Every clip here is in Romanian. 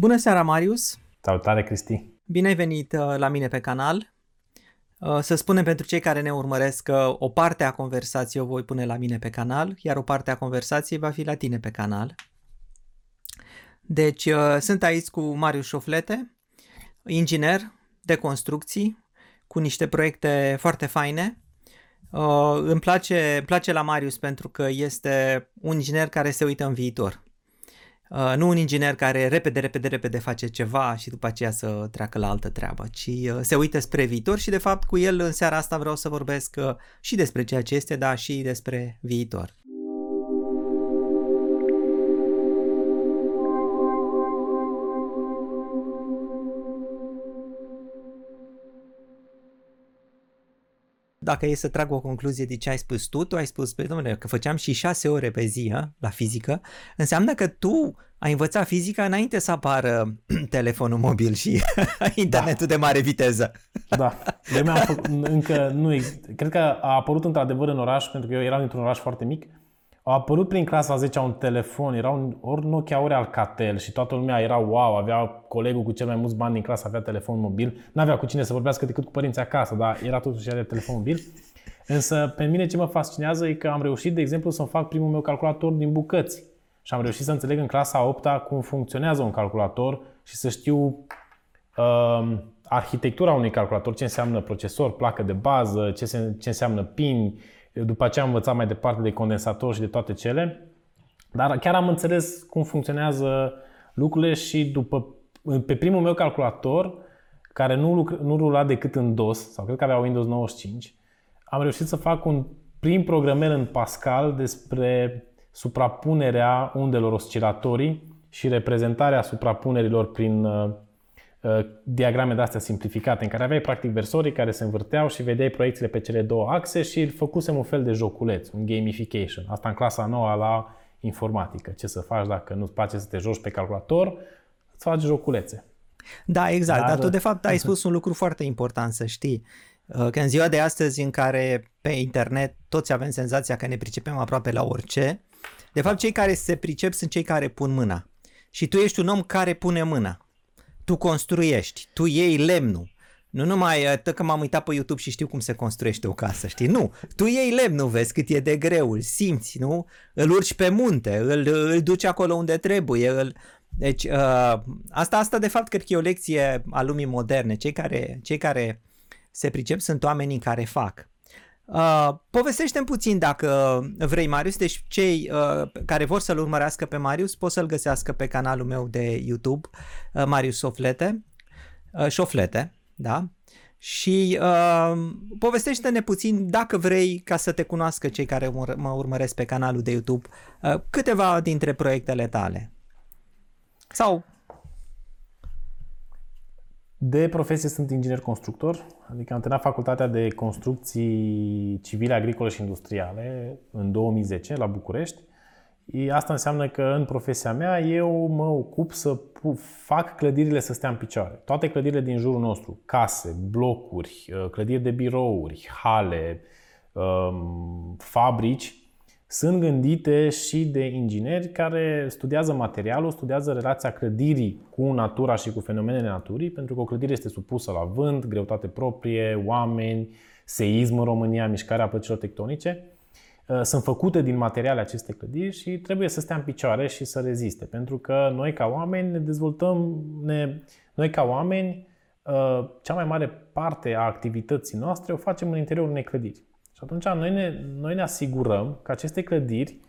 Bună seara, Marius! Salutare, Cristi! Bine ai venit uh, la mine pe canal. Uh, să spunem pentru cei care ne urmăresc că o parte a conversației o voi pune la mine pe canal, iar o parte a conversației va fi la tine pe canal. Deci, uh, sunt aici cu Marius Șoflete, inginer de construcții, cu niște proiecte foarte faine. Îmi place, îmi place la Marius pentru că este un inginer care se uită în viitor. Uh, nu un inginer care repede, repede, repede face ceva și după aceea să treacă la altă treabă, ci uh, se uită spre viitor și de fapt cu el în seara asta vreau să vorbesc uh, și despre ceea ce este, dar și despre viitor. Dacă e să trag o concluzie de ce ai spus tu, tu ai spus, pe domnule, că făceam și șase ore pe zi a, la fizică, înseamnă că tu ai învățat fizica înainte să apară telefonul mobil și internetul da. de mare viteză. Da, de am făcut, încă nu există. Cred că a apărut într-adevăr în oraș, pentru că eu eram într-un oraș foarte mic, a apărut prin clasa 10 un telefon, era un, ori Nokia, ori Alcatel și toată lumea era wow, avea colegul cu cel mai mulți bani din clasă, avea telefon mobil, n-avea cu cine să vorbească decât cu părinții acasă, dar era totuși de telefon mobil. Însă pe mine ce mă fascinează e că am reușit, de exemplu, să-mi fac primul meu calculator din bucăți. Și am reușit să înțeleg în clasa 8 cum funcționează un calculator și să știu uh, arhitectura unui calculator, ce înseamnă procesor, placă de bază, ce, se, ce înseamnă pin, după aceea am învățat mai departe de condensator și de toate cele. Dar chiar am înțeles cum funcționează lucrurile și după, pe primul meu calculator, care nu, nu rula decât în DOS, sau cred că avea Windows 95, am reușit să fac un prim programer în Pascal despre suprapunerea undelor oscilatorii și reprezentarea suprapunerilor prin uh, Uh, diagrame de astea simplificate în care aveai practic versorii care se învârteau și vedeai proiecțiile pe cele două axe și făcusem un fel de joculeț, un gamification. Asta în clasa nouă la informatică. Ce să faci dacă nu-ți place să te joci pe calculator, îți faci joculețe. Da, exact. Dar, dar tu de fapt ai spus un lucru foarte important să știi. Uh, că în ziua de astăzi în care pe internet toți avem senzația că ne pricepem aproape la orice, de fapt cei care se pricep sunt cei care pun mâna. Și tu ești un om care pune mâna tu construiești, tu iei lemnul. Nu numai că m-am uitat pe YouTube și știu cum se construiește o casă, știi? Nu, tu iei lemnul, vezi cât e de greu, îl simți, nu? Îl urci pe munte, îl, îl duci acolo unde trebuie, îl... Deci, uh, asta, asta de fapt cred că e o lecție a lumii moderne. Cei care, cei care se pricep sunt oamenii care fac. Uh, povestește-mi puțin dacă vrei, Marius. Deci cei uh, care vor să-l urmărească pe Marius pot să-l găsească pe canalul meu de YouTube, uh, Marius Soflete. Uh, Șoflete, da? Și uh, povestește-ne puțin, dacă vrei, ca să te cunoască cei care mă urmăresc pe canalul de YouTube, uh, câteva dintre proiectele tale. Sau de profesie sunt inginer constructor, adică am terminat facultatea de construcții civile, agricole și industriale în 2010 la București. Asta înseamnă că în profesia mea eu mă ocup să fac clădirile să stea în picioare. Toate clădirile din jurul nostru, case, blocuri, uh, clădiri de birouri, hale, um, fabrici, sunt gândite și de ingineri care studiază materialul, studiază relația clădirii cu natura și cu fenomenele naturii, pentru că o clădire este supusă la vânt, greutate proprie, oameni, seism în România, mișcarea plăcilor tectonice. Uh, sunt făcute din materiale aceste clădiri și trebuie să stea în picioare și să reziste, pentru că noi ca oameni ne dezvoltăm, ne, noi ca oameni, uh, cea mai mare parte a activității noastre o facem în interiorul unei clădiri. Și atunci noi ne, noi ne asigurăm că aceste clădiri,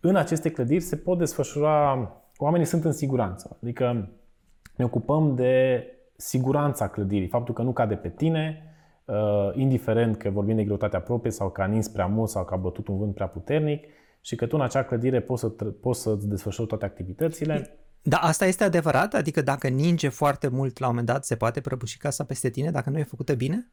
în aceste clădiri se pot desfășura, oamenii sunt în siguranță. Adică ne ocupăm de siguranța clădirii, faptul că nu cade pe tine, uh, indiferent că vorbim de greutatea proprie sau că a nins prea mult sau că a bătut un vânt prea puternic și că tu în acea clădire poți, să, poți să-ți desfășori toate activitățile. Da, asta este adevărat? Adică dacă ninge foarte mult la un moment dat, se poate prăbuși casa peste tine dacă nu e făcută bine?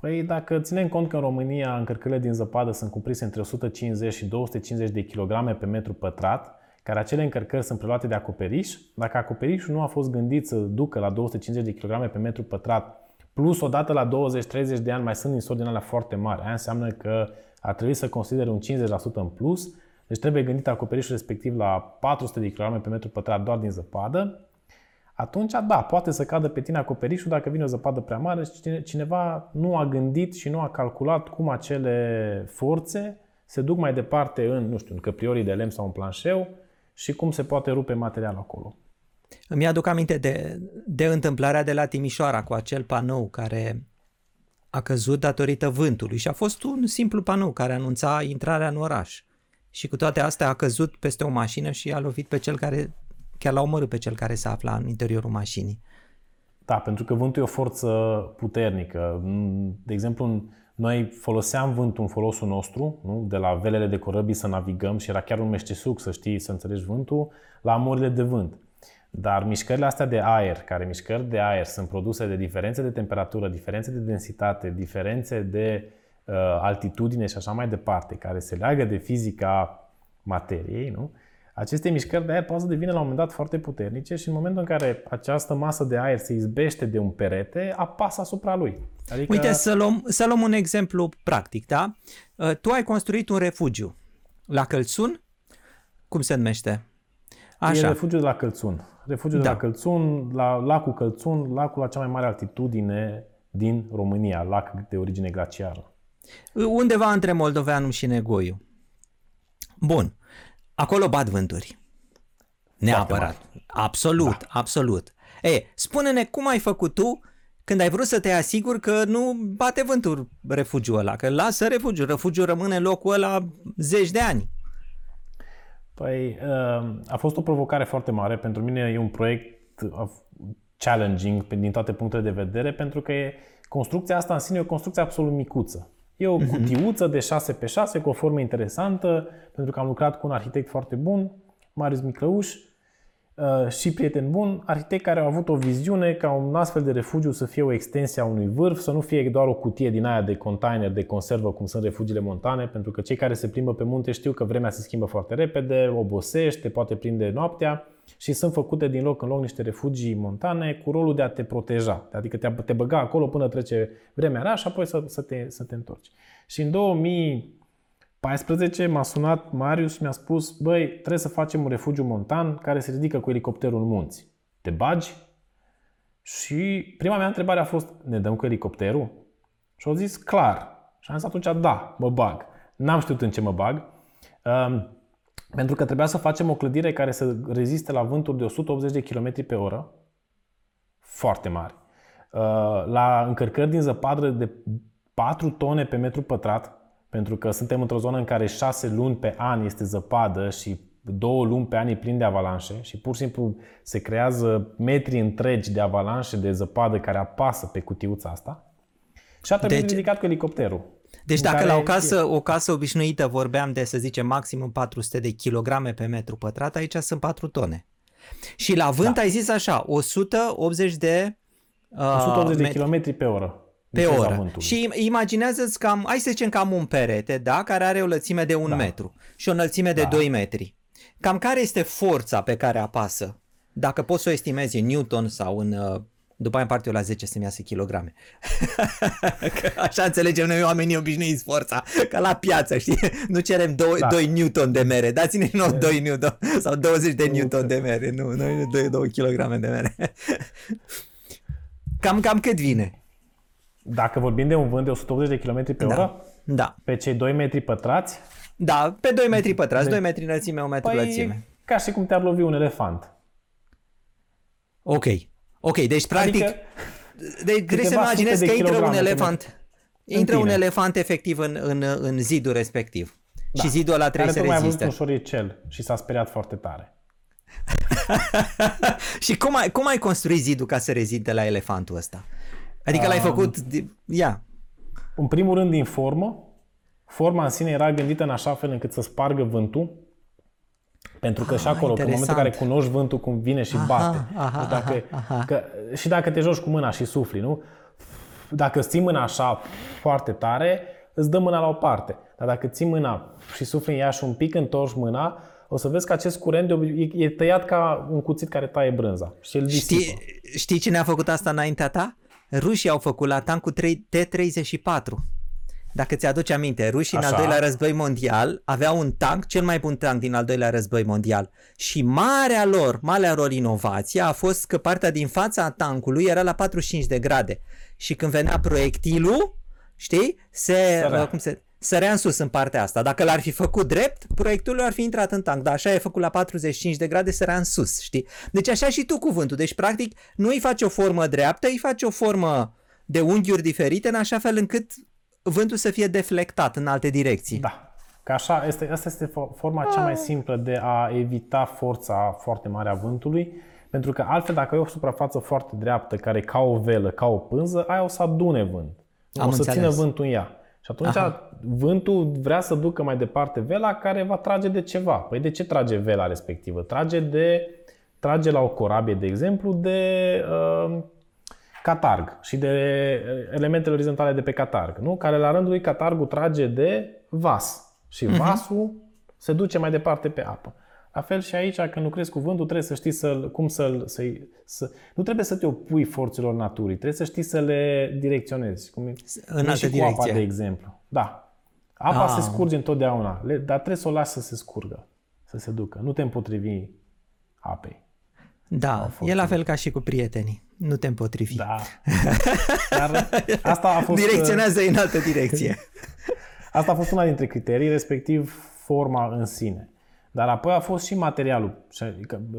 Păi dacă ținem cont că în România încărcările din zăpadă sunt cuprinse între 150 și 250 de kilograme pe metru pătrat, care acele încărcări sunt preluate de acoperiș, dacă acoperișul nu a fost gândit să ducă la 250 de kilograme pe metru pătrat, plus odată la 20-30 de ani mai sunt nisori din alea foarte mari, aia înseamnă că ar trebui să considere un 50% în plus, deci trebuie gândit acoperișul respectiv la 400 de kg pe metru pătrat doar din zăpadă, atunci, da, poate să cadă pe tine acoperișul dacă vine o zăpadă prea mare și cineva nu a gândit și nu a calculat cum acele forțe se duc mai departe în, nu știu, în căpriorii de lemn sau în planșeu și cum se poate rupe materialul acolo. Îmi aduc aminte de, de întâmplarea de la Timișoara cu acel panou care a căzut datorită vântului și a fost un simplu panou care anunța intrarea în oraș. Și cu toate astea a căzut peste o mașină și a lovit pe cel care, chiar l-a omorât pe cel care se afla în interiorul mașinii. Da, pentru că vântul e o forță puternică. De exemplu, noi foloseam vântul în folosul nostru, nu? de la velele de corăbii să navigăm și era chiar un meștesuc, să știi, să înțelegi vântul, la amorile de vânt. Dar mișcările astea de aer, care mișcări de aer sunt produse de diferențe de temperatură, diferențe de densitate, diferențe de uh, altitudine și așa mai departe, care se leagă de fizica materiei, nu? Aceste mișcări de aer pot să devină la un moment dat foarte puternice și în momentul în care această masă de aer se izbește de un perete, apasă asupra lui. Adică... Uite, să luăm, să luăm un exemplu practic, da? Uh, tu ai construit un refugiu la Călțun, cum se numește? Așa. E refugiu de la Călțun. Refugiul da. de la Călțun, la lacul Călțun, lacul la cea mai mare altitudine din România, lac de origine glaciară. Undeva între Moldoveanul și Negoiu. Bun. Acolo bat vânturi. Neapărat. Absolut, da. absolut. E, spune-ne cum ai făcut tu când ai vrut să te asiguri că nu bate vântul refugiul ăla, că lasă refugiul, refugiul rămâne în locul ăla zeci de ani. Păi, uh, a fost o provocare foarte mare. Pentru mine e un proiect uh, challenging din toate punctele de vedere, pentru că e, construcția asta în sine e o construcție absolut micuță. E o mhm. cutiuță de 6 pe 6 cu o formă interesantă, pentru că am lucrat cu un arhitect foarte bun, Marius Miclăuș, Uh, și prieten bun, arhitect care au avut o viziune ca un astfel de refugiu să fie o extensie a unui vârf, să nu fie doar o cutie din aia de container de conservă cum sunt refugiile montane, pentru că cei care se plimbă pe munte știu că vremea se schimbă foarte repede, obosește, te poate prinde noaptea și sunt făcute din loc în loc niște refugii montane cu rolul de a te proteja, adică te, te băga acolo până trece vremea rea și apoi să, să, te, să te întorci. Și în 2000 14 m-a sunat Marius și mi-a spus, băi, trebuie să facem un refugiu montan care se ridică cu elicopterul în munți. Te bagi? Și prima mea întrebare a fost, ne dăm cu elicopterul? Și au zis, clar. Și am zis atunci, da, mă bag. N-am știut în ce mă bag. Um, pentru că trebuia să facem o clădire care să reziste la vânturi de 180 de km pe oră, foarte mari, uh, la încărcări din zăpadă de 4 tone pe metru pătrat, pentru că suntem într-o zonă în care șase luni pe an este zăpadă și două luni pe an e plin de avalanșe și pur și simplu se creează metri întregi de avalanșe de zăpadă care apasă pe cutiuța asta. Și a trebuit deci, ridicat cu elicopterul. Deci dacă la o casă, o casă obișnuită vorbeam de, să zicem, maximum 400 de kilograme pe metru pătrat, aici sunt 4 tone. Și la vânt da. ai zis așa, 180 de... Uh, 180 de kilometri pe oră pe oră. Și imaginează-ți cam, hai să zicem cam un perete, da, care are o lățime de un da. metru și o înălțime de da. 2 metri. Cam care este forța pe care apasă? Dacă poți să o estimezi în Newton sau în uh, după aia împart eu la 10 să-mi iasă kilograme. așa înțelegem noi oamenii obișnuiți forța, ca la piață, știi? Nu cerem 2, da. 2 newton de mere, dați-ne nou 2 newton sau 20 de newton de mere, nu, noi 2, 2 kg de mere. cam, cam cât vine? Dacă vorbim de un vânt de 180 de km pe da. oră, da. pe cei 2 metri pătrați? Da, pe 2 metri pătrați, de... 2 metri înălțime, 1 metru păi, lățime. ca și cum te-ar lovi un elefant. Ok. Ok, deci practic... Adică, deci trebuie să imaginezi că intră un elefant. Intră un elefant efectiv în, în, în zidul respectiv. Da. Și zidul ăla trebuie Care să reziste. Care un șoricel și s-a speriat foarte tare. și cum ai, cum ai construit zidul ca să reziste la elefantul ăsta? Adică l-ai făcut, ia. În primul rând din formă. Forma în sine era gândită în așa fel încât să spargă vântul. Pentru că ah, și acolo, interesant. în momentul în care cunoști vântul cum vine și aha, bate. Aha, și, dacă, aha, aha. Că, și dacă te joci cu mâna și sufli, nu? Dacă ții mâna așa foarte tare, îți dă mâna la o parte. Dar dacă ții mâna și sufli în ea și un pic întorci mâna, o să vezi că acest curent e tăiat ca un cuțit care taie brânza și îl Știi, știi cine a făcut asta înaintea ta? Rușii au făcut la tancul T-34. dacă ți-aduci aminte, rușii Așa. în al doilea război mondial aveau un tank, cel mai bun tank din al doilea război mondial. Și marea lor, marea lor inovație a fost că partea din fața tankului era la 45 de grade. Și când venea proiectilul, știi, se, uh, cum se, sărea în sus în partea asta. Dacă l-ar fi făcut drept, proiectul ar fi intrat în tank, dar așa e făcut la 45 de grade, sărea în sus, știi? Deci așa și tu cuvântul. Deci, practic, nu îi faci o formă dreaptă, îi faci o formă de unghiuri diferite, în așa fel încât vântul să fie deflectat în alte direcții. Da. Că așa, este, asta este forma cea mai simplă de a evita forța foarte mare a vântului, pentru că altfel dacă ai o suprafață foarte dreaptă, care e ca o velă, ca o pânză, aia o să adune vânt. Am o să înțeles. țină vântul în ea. Și atunci Aha. vântul vrea să ducă mai departe vela care va trage de ceva. Păi de ce trage vela respectivă? Trage de trage la o corabie, de exemplu, de uh, catarg și de elementele orizontale de pe catarg, nu? care la rândul lui catargul trage de vas și uh-huh. vasul se duce mai departe pe apă. La fel și aici, când lucrezi cu vântul, trebuie să știi să, cum să, să, să... Nu trebuie să te opui forțelor naturii, trebuie să știi să le direcționezi. Cum în altă direcție. apa, de exemplu. Da. Apa ah. se scurge întotdeauna, dar trebuie să o lași să se scurgă, să se ducă. Nu te împotrivi apei. Da, e la fel ca și cu prietenii. Nu te împotrivi. Da. Dar asta a fost... Direcționează în altă direcție. Asta a fost una dintre criterii, respectiv forma în sine. Dar apoi a fost și materialul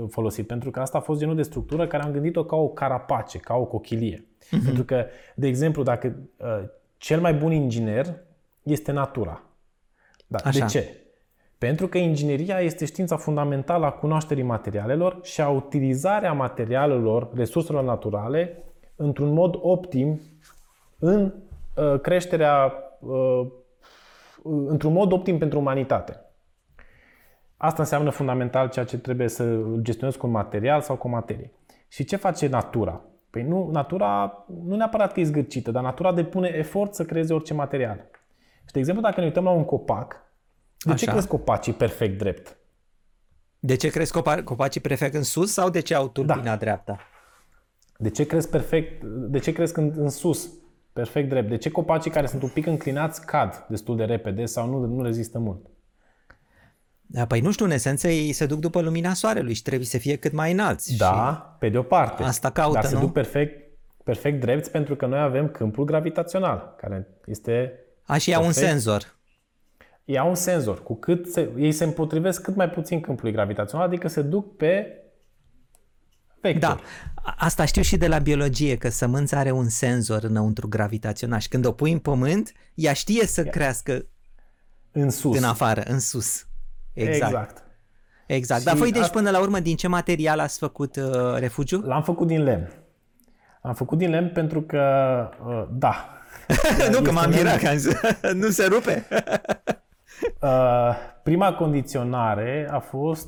folosit, pentru că asta a fost genul de structură care am gândit-o ca o carapace, ca o cochilie. Uh-huh. Pentru că, de exemplu, dacă uh, cel mai bun inginer este natura. Da, Așa. De ce? Pentru că ingineria este știința fundamentală a cunoașterii materialelor și a utilizarea materialelor, resurselor naturale, într-un mod optim în uh, creșterea, uh, într-un mod optim pentru umanitate. Asta înseamnă fundamental ceea ce trebuie să gestionezi cu un material sau cu o materie. Și ce face natura? Păi nu, natura nu neapărat că e zgârcită, dar natura depune efort să creeze orice material. Și de exemplu, dacă ne uităm la un copac, de Așa. ce cresc copacii perfect drept? De ce cresc copacii perfect în sus sau de ce au tulpina da. dreapta? De ce cresc perfect, de ce cresc în, în sus, perfect drept? De ce copacii care sunt un pic înclinați cad destul de repede sau nu, nu rezistă mult? Da, păi nu știu, în esență ei se duc după lumina soarelui și trebuie să fie cât mai înalți. Da, și pe de o parte. Asta caută, Dar nu? se duc perfect, perfect drepți pentru că noi avem câmpul gravitațional, care este... A, și au un senzor. Ia un senzor. Cu cât se, ei se împotrivesc cât mai puțin câmpului gravitațional, adică se duc pe vector. Da, asta știu și de la biologie, că sămânța are un senzor înăuntru gravitațional și când o pui în pământ, ea știe să Ia. crească în sus. În afară, în sus. Exact. Exact. exact. Dar voi, deci, a... până la urmă, din ce material ați făcut uh, refugiu? L-am făcut din lemn. Am făcut din lemn pentru că, uh, da. nu, că m-am mirat, că nu se rupe. uh, prima condiționare a fost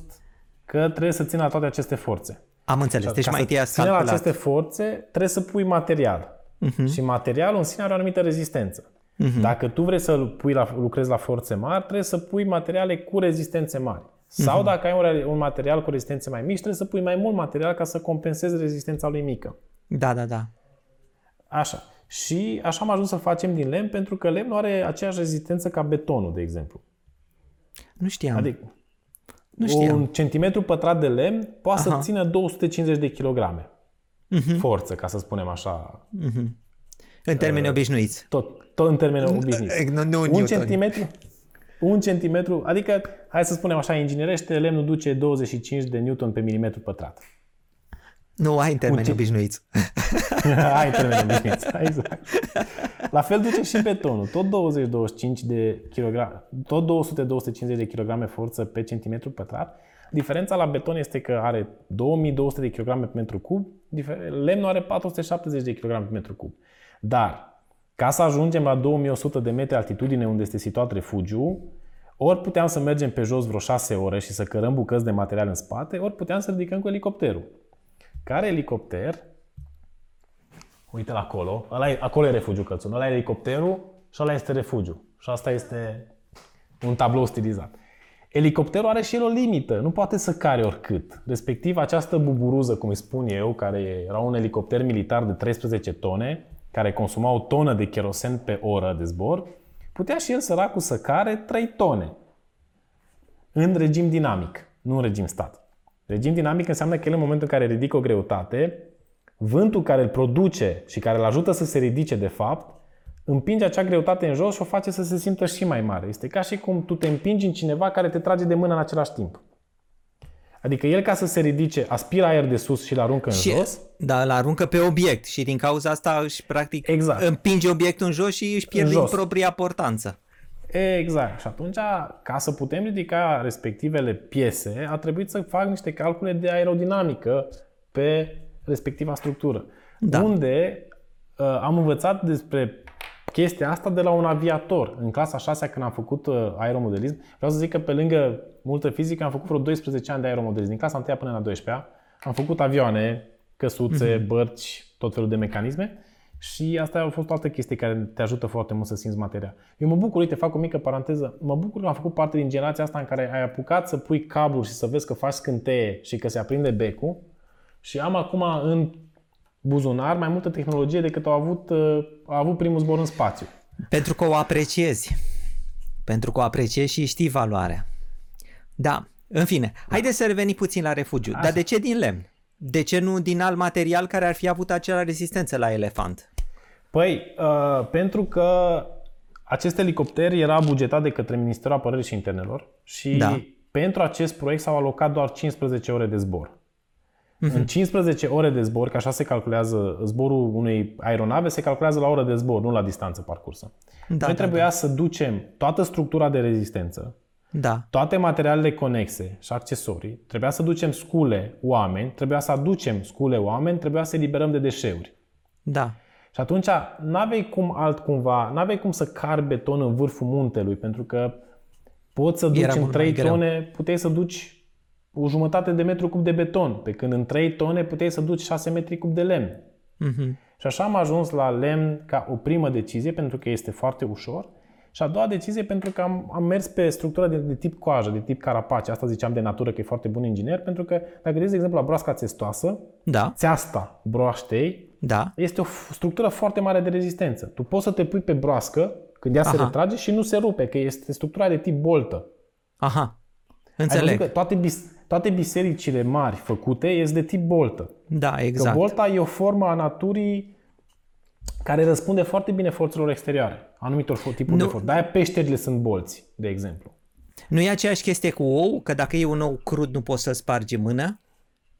că trebuie să țină la toate aceste forțe. Am înțeles. Deci mai întâi țină la aceste forțe, trebuie să pui material. Uh-huh. Și materialul în sine are o anumită rezistență. Uh-huh. Dacă tu vrei să pui la, lucrezi la forțe mari, trebuie să pui materiale cu rezistențe mari. Sau uh-huh. dacă ai un, un material cu rezistențe mai mici, trebuie să pui mai mult material ca să compensezi rezistența lui mică. Da, da, da. Așa. Și așa am ajuns să facem din lemn, pentru că lemnul are aceeași rezistență ca betonul, de exemplu. Nu știam. Adică, nu știam. Un centimetru pătrat de lemn poate Aha. să țină 250 de kilograme. Uh-huh. Forță, ca să spunem așa. Uh-huh. În termeni uh, obișnuiți. Tot, tot în termeni obișnuiți. Nu, nu un centimetru, un centimetru, adică, hai să spunem așa, inginerește, lemnul duce 25 de newton pe milimetru pătrat. Nu, ai în termeni un obișnuiți. ai în termeni obișnuiți, exact. La fel duce și betonul, tot 20-25 de kilograme, tot 200-250 de kilograme forță pe centimetru pătrat. Diferența la beton este că are 2200 de kg pe metru cub, lemnul are 470 de kg pe metru cub. Dar, ca să ajungem la 2100 de metri altitudine unde este situat refugiu, ori puteam să mergem pe jos vreo 6 ore și să cărăm bucăți de material în spate, ori puteam să ridicăm cu elicopterul. Care elicopter? Uite la acolo. Ăla e, acolo e refugiu cățun. Ăla e elicopterul și ăla este refugiu. Și asta este un tablou stilizat. Elicopterul are și el o limită, nu poate să care oricât. Respectiv, această buburuză, cum îi spun eu, care era un elicopter militar de 13 tone, care consuma o tonă de kerosen pe oră de zbor, putea și el săracul să care 3 tone în regim dinamic, nu în regim stat. Regim dinamic înseamnă că el în momentul în care ridică o greutate, vântul care îl produce și care îl ajută să se ridice de fapt, împinge acea greutate în jos și o face să se simtă și mai mare. Este ca și cum tu te împingi în cineva care te trage de mână în același timp. Adică el ca să se ridice, aspiră aer de sus și îl aruncă în și, jos. Da, îl aruncă pe obiect și din cauza asta își practic exact. împinge obiectul în jos și își pierde din propria portanță. Exact. Și atunci, ca să putem ridica respectivele piese, a trebuit să fac niște calcule de aerodinamică pe respectiva structură. Da. Unde uh, am învățat despre chestia asta de la un aviator. În clasa 6 când am făcut uh, aeromodelism, vreau să zic că pe lângă multă fizică am făcut vreo 12 ani de aeromodelism. Din clasa 1 până la 12 am făcut avioane, căsuțe, mm-hmm. bărci, tot felul de mecanisme și asta a fost o altă chestie care te ajută foarte mult să simți materia. Eu mă bucur, uite, fac o mică paranteză, mă bucur că am făcut parte din generația asta în care ai apucat să pui cabluri și să vezi că faci scânteie și că se aprinde becul și am acum în buzunar mai multă tehnologie decât au avut, uh, a avut primul zbor în spațiu. Pentru că o apreciezi. Pentru că o apreciezi și știi valoarea. Da, în fine, da. haideți să revenim puțin la refugiu. Așa. Dar de ce din lemn? De ce nu din alt material care ar fi avut acea rezistență la elefant? Păi, uh, pentru că acest elicopter era bugetat de către Ministerul Apărării și Internelor și da. pentru acest proiect s-au alocat doar 15 ore de zbor. Uh-huh. În 15 ore de zbor, că așa se calculează zborul unei aeronave, se calculează la oră de zbor, nu la distanță parcursă. Da, Noi da, trebuia da. să ducem toată structura de rezistență, da. toate materialele conexe și accesorii, trebuia să ducem scule, oameni, trebuia să aducem scule, oameni, trebuia să eliberăm de deșeuri. Da. Și atunci n-aveai cum altcumva, n-aveai cum să car beton în vârful muntelui, pentru că poți să duci Era în 3 tone, puteai să duci o jumătate de metru cub de beton, pe când în 3 tone puteai să duci 6 metri cub de lemn. Uh-huh. Și așa am ajuns la lemn ca o primă decizie, pentru că este foarte ușor. Și a doua decizie pentru că am, am mers pe structură de, de tip coajă, de tip carapace. Asta ziceam de natură că e foarte bun inginer, pentru că dacă gândiți, de exemplu, la broasca țestoasă, da. țeasta broaștei, da. este o structură foarte mare de rezistență. Tu poți să te pui pe broască când ea Aha. se retrage și nu se rupe, că este structura de tip boltă. Aha, înțeleg. Adică toate, bis, toate bisericile mari făcute este de tip boltă. Da, exact. Că bolta e o formă a naturii care răspunde foarte bine forțelor exterioare, anumitor tipuri nu. de forțe. De-aia peșterile sunt bolți, de exemplu. Nu e aceeași chestie cu ou, că dacă e un ou crud nu poți să-l spargi în mână,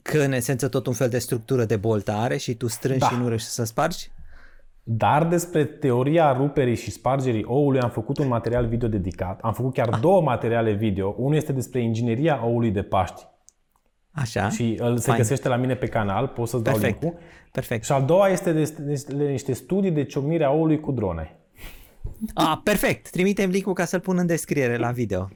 că în esență tot un fel de structură de boltă are și tu strângi da. și nu reușești să spargi? Dar despre teoria ruperii și spargerii oului am făcut un material video dedicat. Am făcut chiar ah. două materiale video. Unul este despre ingineria oului de Paști. Așa. Și îl se Fine. găsește la mine pe canal, pot să-ți Perfect. dau link Perfect. Și al doua este de, de, de niște studii de ciocnire a oului cu drone. Ah, perfect. Trimitem link ca să-l pun în descriere la video.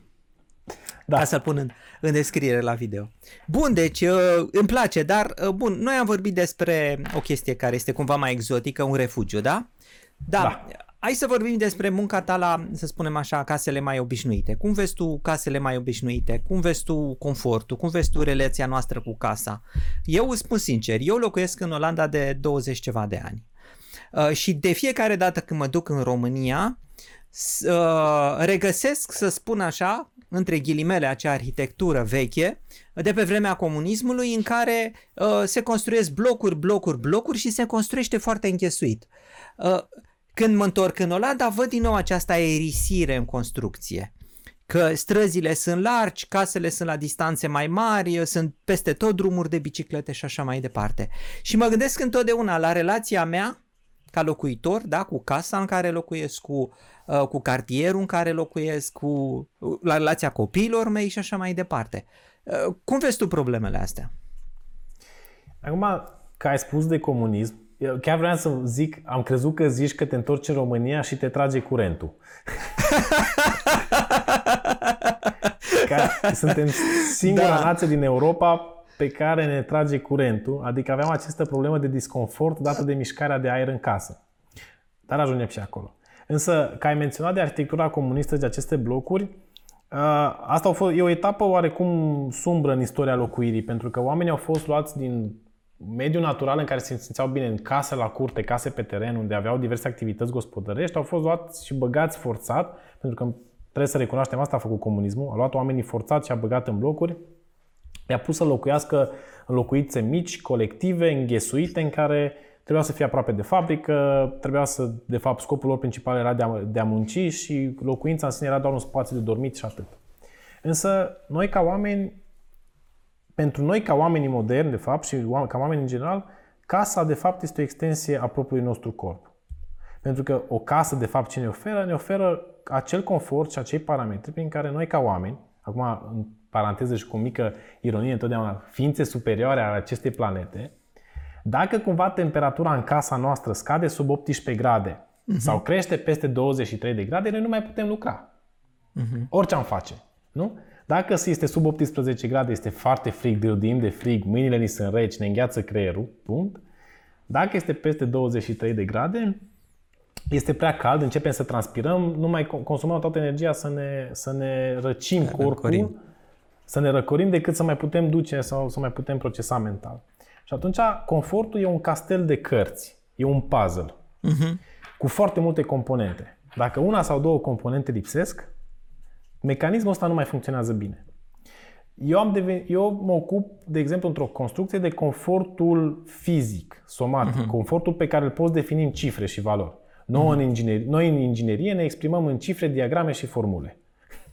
Da. Ca să-l pun în, în descriere la video. Bun, deci uh, îmi place, dar uh, bun, noi am vorbit despre o chestie care este cumva mai exotică, un refugiu, da? Da. da. Hai să vorbim despre munca ta la, să spunem așa, casele mai obișnuite. Cum vezi tu casele mai obișnuite? Cum vezi tu confortul? Cum vezi tu relația noastră cu casa? Eu îți spun sincer, eu locuiesc în Olanda de 20 ceva de ani. Uh, și de fiecare dată când mă duc în România, uh, regăsesc, să spun așa, între ghilimele, acea arhitectură veche de pe vremea comunismului în care uh, se construiesc blocuri, blocuri, blocuri și se construiește foarte închesuit. Uh, când mă întorc în Olanda, văd din nou această aerisire în construcție. Că străzile sunt largi, casele sunt la distanțe mai mari, sunt peste tot drumuri de biciclete și așa mai departe. Și mă gândesc întotdeauna la relația mea ca locuitor, da, cu casa în care locuiesc, cu, uh, cu cartierul în care locuiesc, cu la relația copiilor mei și așa mai departe. Uh, cum vezi tu problemele astea? Acum, că ai spus de comunism, eu chiar vreau să zic, am crezut că zici că te întorci în România și te trage curentul. că suntem singura da. nație din Europa pe care ne trage curentul, adică aveam această problemă de disconfort dată de mișcarea de aer în casă. Dar ajungem și acolo. Însă, ca ai menționat de arhitectura comunistă de aceste blocuri, ă, asta a fost, e o etapă oarecum sumbră în istoria locuirii, pentru că oamenii au fost luați din mediul natural în care se simțeau bine în case la curte, case pe teren, unde aveau diverse activități gospodărești, au fost luați și băgați forțat, pentru că trebuie să recunoaștem asta a făcut comunismul, a luat oamenii forțați și a băgat în blocuri, i-a pus să locuiască în locuințe mici, colective, înghesuite, în care trebuia să fie aproape de fabrică, trebuia să, de fapt, scopul lor principal era de a, de a munci și locuința în sine era doar un spațiu de dormit și atât. Însă, noi ca oameni, pentru noi ca oameni moderni, de fapt, și ca oameni în general, casa, de fapt, este o extensie a propriului nostru corp. Pentru că o casă, de fapt, ce ne oferă? Ne oferă acel confort și acei parametri prin care noi, ca oameni, acum, în paranteză și cu o mică ironie întotdeauna, ființe superioare ale acestei planete, dacă cumva temperatura în casa noastră scade sub 18 grade uh-huh. sau crește peste 23 de grade, noi nu mai putem lucra. Uh-huh. Orice am face. Nu? Dacă este sub 18 grade, este foarte frig, dârdim de frig, mâinile ni sunt reci, ne îngheață creierul, punct. Dacă este peste 23 de grade, este prea cald, începem să transpirăm, nu mai consumăm toată energia să ne, să ne răcim corpul, răcorim. Să ne răcorim decât să mai putem duce sau să mai putem procesa mental. Și atunci confortul e un castel de cărți, e un puzzle uh-huh. cu foarte multe componente. Dacă una sau două componente lipsesc, mecanismul ăsta nu mai funcționează bine. Eu, am deveni, eu mă ocup, de exemplu, într-o construcție de confortul fizic, somatic, uh-huh. confortul pe care îl poți defini în cifre și valori. Noi, uh-huh. în inginerie, noi în inginerie ne exprimăm în cifre, diagrame și formule.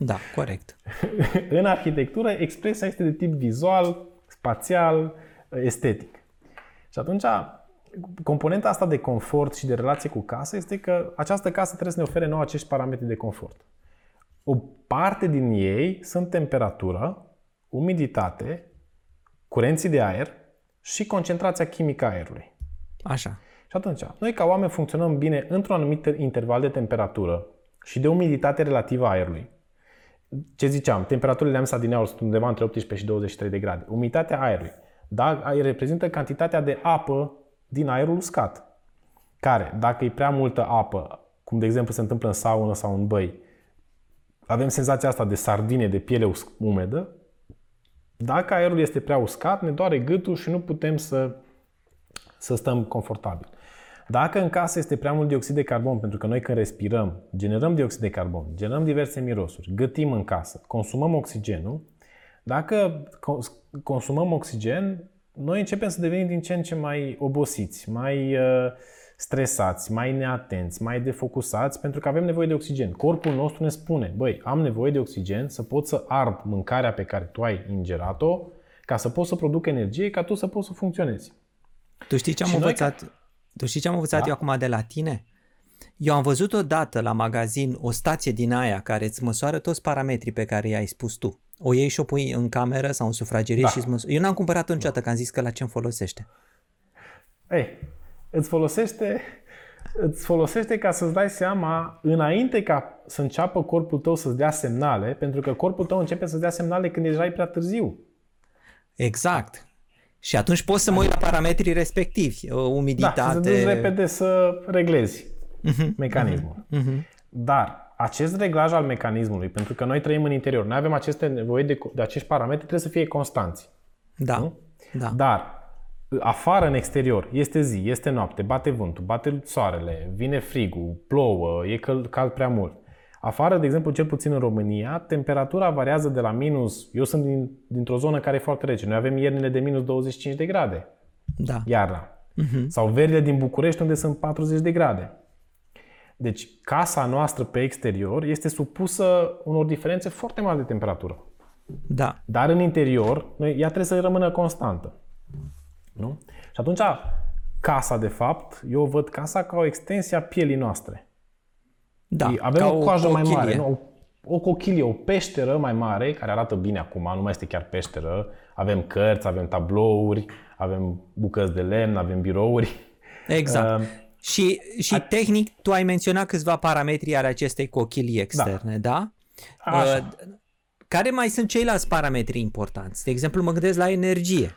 Da, corect. în arhitectură, expresia este de tip vizual, spațial, estetic. Și atunci, componenta asta de confort și de relație cu casa este că această casă trebuie să ne ofere nouă acești parametri de confort. O parte din ei sunt temperatură, umiditate, curenții de aer și concentrația chimică a aerului. Așa. Și atunci, noi ca oameni funcționăm bine într-un anumit interval de temperatură și de umiditate relativă a aerului. Ce ziceam, temperaturile am sadineaul sunt undeva între 18 și 23 de grade. Umiditatea aerului. Da, reprezintă cantitatea de apă din aerul uscat. Care, dacă e prea multă apă, cum de exemplu se întâmplă în saună sau în băi, avem senzația asta de sardine, de piele umedă. Dacă aerul este prea uscat, ne doare gâtul și nu putem să, să stăm confortabil. Dacă în casă este prea mult dioxid de carbon, pentru că noi când respirăm, generăm dioxid de carbon, generăm diverse mirosuri, gătim în casă, consumăm oxigenul, dacă consumăm oxigen, noi începem să devenim din ce în ce mai obosiți, mai uh, stresați, mai neatenți, mai defocusați, pentru că avem nevoie de oxigen. Corpul nostru ne spune, băi, am nevoie de oxigen să pot să ard mâncarea pe care tu ai ingerat-o, ca să pot să produc energie, ca tu să poți să funcționezi. Tu știi ce am și învățat? Noi... Tu știi ce am învățat da? eu acum de la tine? Eu am văzut odată la magazin o stație din aia care îți măsoară toți parametrii pe care i-ai spus tu. O iei și o pui în cameră sau în sufragerie da. și îți măsoară. Eu n-am cumpărat-o niciodată, da. că am zis că la ce îmi folosește. Ei, îți folosește, îți folosește ca să-ți dai seama înainte ca să înceapă corpul tău să-ți dea semnale, pentru că corpul tău începe să-ți dea semnale când deja e prea târziu. Exact. Și atunci poți să mă uit la parametrii respectivi, umiditate... Da, să duci repede să reglezi uh-huh, mecanismul. Uh-huh. Dar acest reglaj al mecanismului, pentru că noi trăim în interior, noi avem aceste nevoie de, de acești parametri, trebuie să fie constanți. Da. Nu? da. Dar afară în exterior, este zi, este noapte, bate vântul, bate soarele, vine frigul, plouă, e căld, cald prea mult. Afară, de exemplu, cel puțin în România, temperatura variază de la minus... Eu sunt din, dintr-o zonă care e foarte rece. Noi avem iernile de minus 25 de grade. Da. Iarna. Uh-huh. Sau verile din București unde sunt 40 de grade. Deci casa noastră pe exterior este supusă unor diferențe foarte mari de temperatură. Da. Dar în interior, noi, ea trebuie să rămână constantă. Nu? Și atunci, casa, de fapt, eu văd casa ca o extensie a pielii noastre. Da, avem o coajă o mai mare, nu? O, o cochilie, o peșteră mai mare, care arată bine acum, nu mai este chiar peșteră. Avem cărți, avem tablouri, avem bucăți de lemn, avem birouri. Exact. Uh, și, și a... tehnic, tu ai menționat câțiva parametri ale acestei cochilii externe, da? da? Așa. Uh, care mai sunt ceilalți parametri importanți? De exemplu, mă gândesc la energie.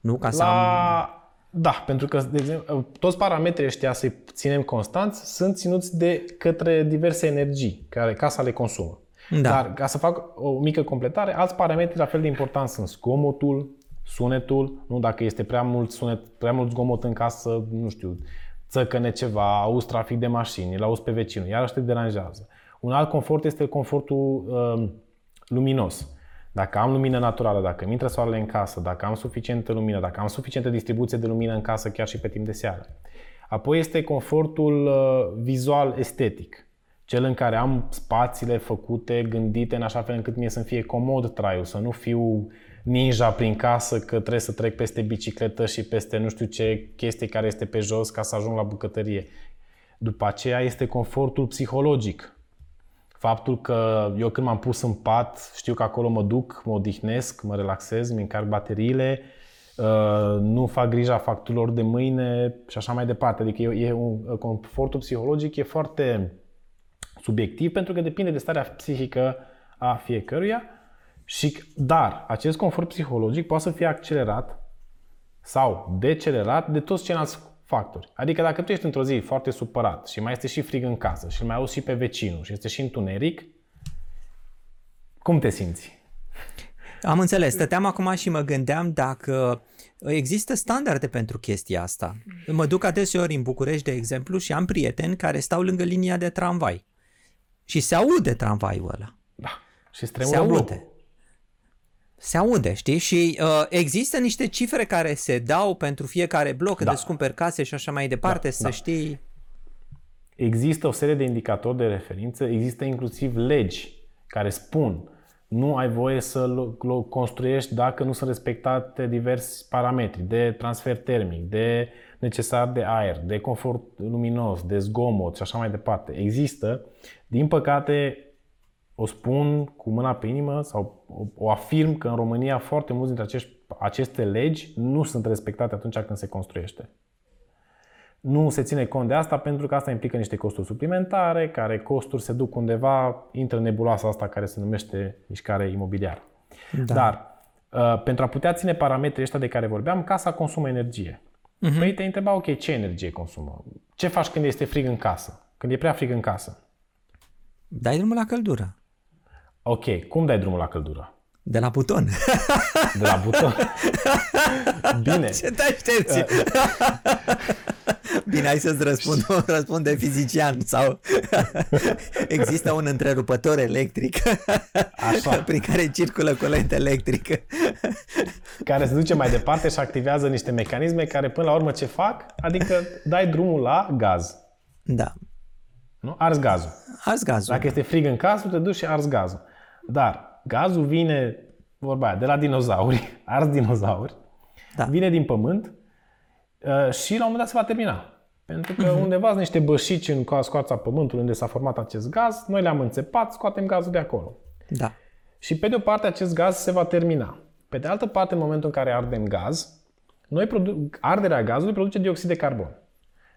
Nu? Ca să la... am... Da, pentru că, de exemplu, toți parametrii ăștia să-i ținem constanți sunt ținuți de către diverse energii care casa le consumă. Da. Dar, ca să fac o mică completare, alți parametri la fel de importanți sunt zgomotul, Sunetul, nu dacă este prea mult sunet, prea mult zgomot în casă, nu știu, țăcăne ceva, auzi trafic de mașini, îl auzi pe vecinul, iarăși te deranjează. Un alt confort este confortul uh, luminos. Dacă am lumină naturală, dacă mi intră soarele în casă, dacă am suficientă lumină, dacă am suficientă distribuție de lumină în casă chiar și pe timp de seară. Apoi este confortul uh, vizual estetic. Cel în care am spațiile făcute, gândite în așa fel încât mie să-mi fie comod traiul, să nu fiu ninja prin casă că trebuie să trec peste bicicletă și peste nu știu ce chestie care este pe jos ca să ajung la bucătărie. După aceea este confortul psihologic. Faptul că eu când m-am pus în pat, știu că acolo mă duc, mă odihnesc, mă relaxez, mi încarc bateriile, uh, nu fac grija facturilor de mâine și așa mai departe. Adică e un, confortul psihologic e foarte subiectiv pentru că depinde de starea psihică a fiecăruia. Și, dar acest confort psihologic poate să fie accelerat sau decelerat de toți ceilalți factori. Adică dacă tu ești într-o zi foarte supărat și mai este și frig în casă și mai auzi și pe vecinul și este și întuneric, cum te simți? Am înțeles. Stăteam acum și mă gândeam dacă există standarde pentru chestia asta. Mă duc adeseori în București, de exemplu, și am prieteni care stau lângă linia de tramvai. Și se aude tramvaiul ăla. Da. Și se aude. Blocul. Se aude, știi? Și uh, există niște cifre care se dau pentru fiecare bloc, când da. îți cumperi case și așa mai departe, da, să da. știi... Există o serie de indicatori de referință, există inclusiv legi care spun nu ai voie să construiești dacă nu sunt respectate diversi parametri de transfer termic, de necesar de aer, de confort luminos, de zgomot și așa mai departe. Există. Din păcate, o spun cu mâna pe inimă sau o, o afirm că în România foarte mulți dintre acești, aceste legi nu sunt respectate atunci când se construiește. Nu se ține cont de asta pentru că asta implică niște costuri suplimentare, care costuri se duc undeva, intră în nebuloasa asta care se numește mișcare imobiliară. Da. Dar uh, pentru a putea ține parametrii ăștia de care vorbeam, casa consumă energie. Uh-huh. Păi te întreba, ok, ce energie consumă? Ce faci când este frig în casă? Când e prea frig în casă? Dai drumul la căldură. Ok, cum dai drumul la căldură? De la buton. De la buton? Bine. Ce te aștepți? Uh, Bine, hai să-ți răspund, răspund de fizician sau există un întrerupător electric Așa. prin care circulă curent electric. care se duce mai departe și activează niște mecanisme care până la urmă ce fac? Adică dai drumul la gaz. Da. Nu? Ars gazul. Ars gazul. Dacă este frig în casă, te duci și ars gazul. Dar gazul vine, vorba aia, de la dinozauri, ars dinozauri, da. vine din pământ uh, și la un moment dat se va termina. Pentru că uh-huh. undeva sunt niște bășici în scoarța pământului unde s-a format acest gaz, noi le-am înțepat, scoatem gazul de acolo. Da. Și pe de o parte acest gaz se va termina. Pe de altă parte, în momentul în care ardem gaz, noi produ- arderea gazului produce dioxid de carbon.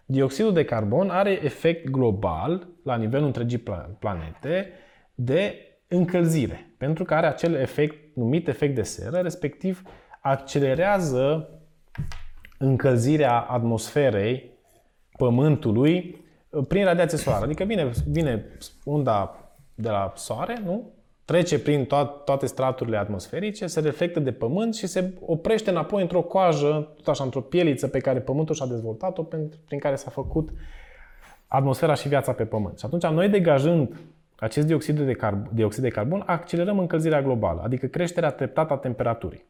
Dioxidul de carbon are efect global, la nivelul întregii planete, de încălzire, pentru că are acel efect numit efect de seră, respectiv accelerează încălzirea atmosferei Pământului prin radiație solară. Adică vine, vine unda de la soare, nu? trece prin to- toate straturile atmosferice, se reflectă de pământ și se oprește înapoi într-o coajă, tot așa, într-o pieliță pe care pământul și-a dezvoltat-o, prin care s-a făcut atmosfera și viața pe pământ. Și atunci noi degajând acest dioxid de, carb- dioxid de carbon, accelerăm încălzirea globală, adică creșterea treptată a temperaturii.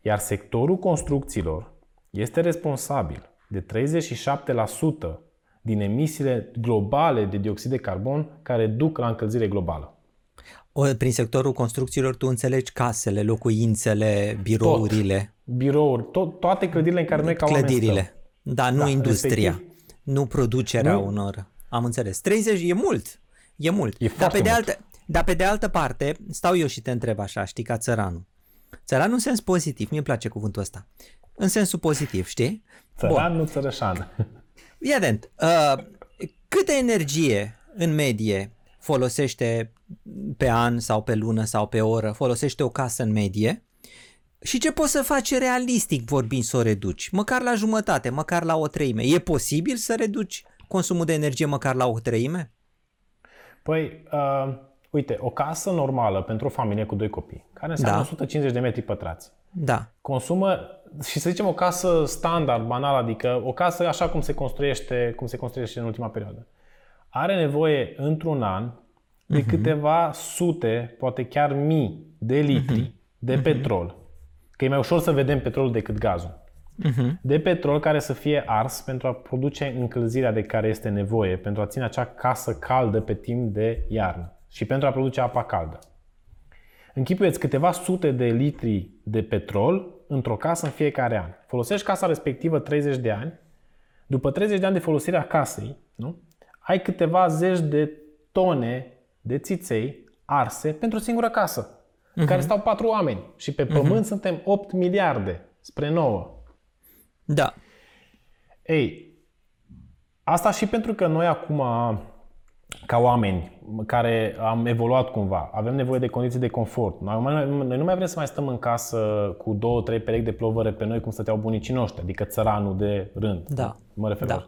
Iar sectorul construcțiilor este responsabil de 37% din emisiile globale de dioxid de carbon care duc la încălzire globală. O, prin sectorul construcțiilor tu înțelegi casele, locuințele, birourile. Tot. Birouri, tot, toate clădirile în care noi ca Clădirile. Da, nu da, industria. Respectiv. Nu producerea nu. unor. Am înțeles. 30 e mult. E mult. E dar, pe de altă, dar pe de altă parte, stau eu și te întreb așa, știi, ca țăranul. Țăranul în sens pozitiv, mi-e place cuvântul ăsta. În sensul pozitiv, știi? Țăran, Bun. nu țărășan. Fii atent. Uh, câtă energie în medie folosește pe an sau pe lună sau pe oră, folosește o casă în medie și ce poți să faci realistic vorbind să o reduci? Măcar la jumătate, măcar la o treime. E posibil să reduci consumul de energie măcar la o treime? Păi, uh, uite, o casă normală pentru o familie cu doi copii, care înseamnă da. 150 de metri pătrați, Da. consumă și să zicem o casă standard, banală, adică o casă așa cum se construiește, cum se construiește în ultima perioadă. Are nevoie într-un an de uh-huh. câteva sute, poate chiar mii de litri uh-huh. de uh-huh. petrol. Că e mai ușor să vedem petrolul decât gazul. Uh-huh. De petrol care să fie ars pentru a produce încălzirea de care este nevoie, pentru a ține acea casă caldă pe timp de iarnă și pentru a produce apa caldă. Închipuieți câteva sute de litri de petrol într-o casă în fiecare an. Folosești casa respectivă 30 de ani, după 30 de ani de folosire a casei, nu? ai câteva zeci de tone de țiței arse pentru o singură casă, uh-huh. în care stau patru oameni. Și pe pământ uh-huh. suntem 8 miliarde spre 9. Da. Ei, asta și pentru că noi acum, ca oameni care am evoluat cumva, avem nevoie de condiții de confort. Noi, noi nu mai vrem să mai stăm în casă cu două, trei perechi de plovăre pe noi cum stăteau bunicii noștri, adică țăranul de rând. Da. Mă refer Da. la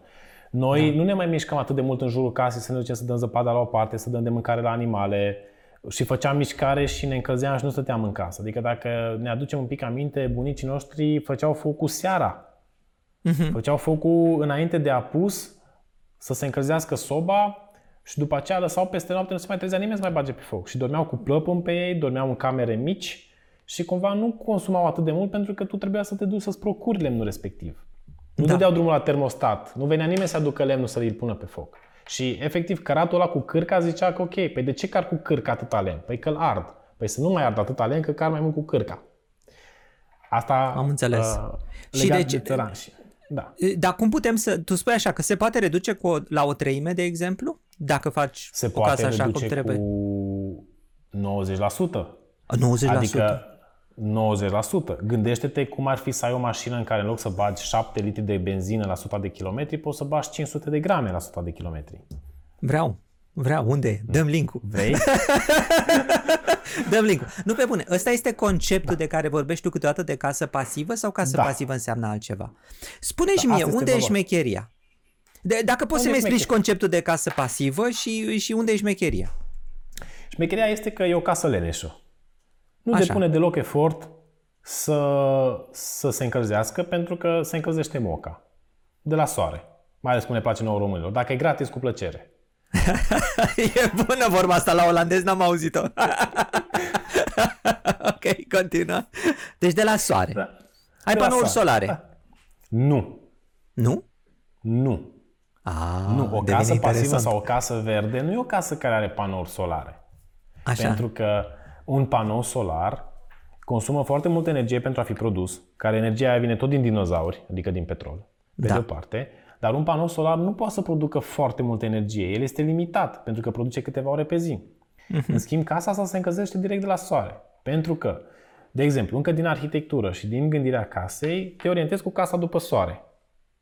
Noi da. nu ne mai mișcăm atât de mult în jurul casei să ne ducem să dăm zăpada la o parte, să dăm de mâncare la animale și făceam mișcare și ne încălzeam și nu stăteam în casă. Adică dacă ne aducem un pic aminte, bunicii noștri făceau focul seara. Mhm. Făceau focul înainte de apus să se încălzească soba și după aceea lăsau peste noapte, nu se mai trezea nimeni să mai bage pe foc. Și dormeau cu plăpân pe ei, dormeau în camere mici și cumva nu consumau atât de mult pentru că tu trebuia să te duci să-ți procuri lemnul respectiv. Nu Da. dădeau drumul la termostat. Nu venea nimeni să aducă lemnul să îl pună pe foc. Și efectiv căratul ăla cu cârca zicea că ok, păi de ce car cu cârca atâta lemn? Păi că îl ard. Păi să nu mai ard atâta lemn, că car mai mult cu cârca. Asta Am înțeles. Uh, Și legat deci- de țăran și- Da. Dar cum putem să... Tu spui așa, că se poate reduce cu o, la o treime, de exemplu? Dacă faci Se o poate casă așa reduce cum trebuie. cu 90%. 90%. Adică 90%. Gândește-te cum ar fi să ai o mașină în care în loc să bagi 7 litri de benzină la 100 de kilometri, poți să bagi 500 de grame la 100 de kilometri. Vreau. Vreau. Unde? e? Dăm link-ul. Vrei? Dăm link Nu pe bune. Ăsta este conceptul de care vorbești tu câteodată de casă pasivă sau casă Da. pasivă înseamnă altceva? Spune și Da, mie, asta este unde e valoare. șmecheria? De, dacă poți să-mi Unde e explici șmecheria? conceptul de casă pasivă și, și unde e șmecheria? Șmecheria este că e o casă leneșă. Nu Așa. depune deloc efort să, să se încălzească pentru că se încălzește moca. De la soare. Mai ales cum ne place nouă românilor. Dacă e gratis, cu plăcere. e bună vorba asta la olandez, n-am auzit-o. ok, continuă. Deci de la soare. Da. Ai De la panouri soare. solare. Da. Nu. Nu? Nu. Ah, Nu, o devine casă pasivă interesant. sau o casă verde nu e o casă care are panouri solare. Așa. Pentru că un panou solar consumă foarte multă energie pentru a fi produs, care energia aia vine tot din dinozauri, adică din petrol, pe Da. de o parte, dar un panou solar nu poate să producă foarte multă energie. El este limitat, pentru că produce câteva ore pe zi. În schimb, casa asta se încălzește direct de la soare. Pentru că, de exemplu, încă din arhitectură și din gândirea casei, te orientezi cu casa după soare.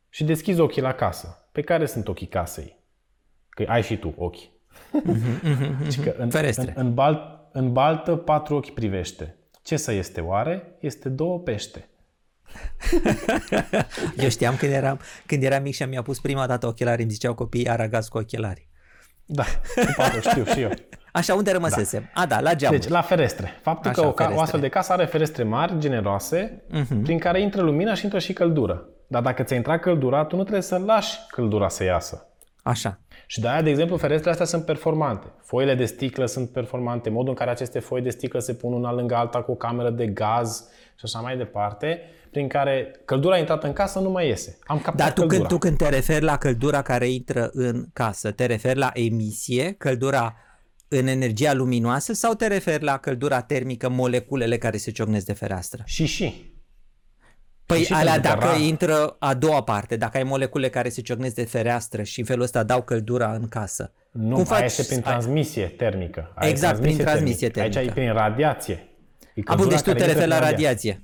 Și deschizi ochii la casă. Pe care sunt ochii casei? Că ai și tu ochi. Deci că în, Ferestre. În, în, balt, în baltă patru ochi privește. Ce să este oare? Este două pește. Eu știam când eram, când eram mic și mi-a pus prima dată ochelari, îmi ziceau copiii aragaz cu ochelari. Da, cu patru, știu și eu. Așa, unde rămăsesem? A, da, la geamuri. Deci, la ferestre. Faptul Așa, că o, ca, o ferestre. astfel de casă are ferestre mari, generoase, uh-huh. prin care intră lumina și intră și căldură. Dar dacă ți-a intrat căldura, tu nu trebuie să lași căldura să iasă. Așa. Și de aia, de exemplu, ferestrele astea sunt performante. Foile de sticlă sunt performante. Modul în care aceste foi de sticlă se pun una lângă alta cu o cameră de gaz și așa mai departe, prin care căldura intrată în casă nu mai iese. Am captat Dar tu căldura. când, tu când te referi la căldura care intră în casă, te referi la emisie, căldura în energia luminoasă sau te referi la căldura termică, moleculele care se ciocnesc de fereastră? Și și. Păi și alea pentru că dacă rar- intră a doua parte, dacă ai molecule care se ciocnesc de fereastră și în felul ăsta dau căldura în casă. Nu, Cum aia faci? este prin Ai- transmisie termică. Aia e Exact, prin transmisie Aici e termică. prin radiație. E A, bun, căldura deci tu care te intră referi la prin radiație.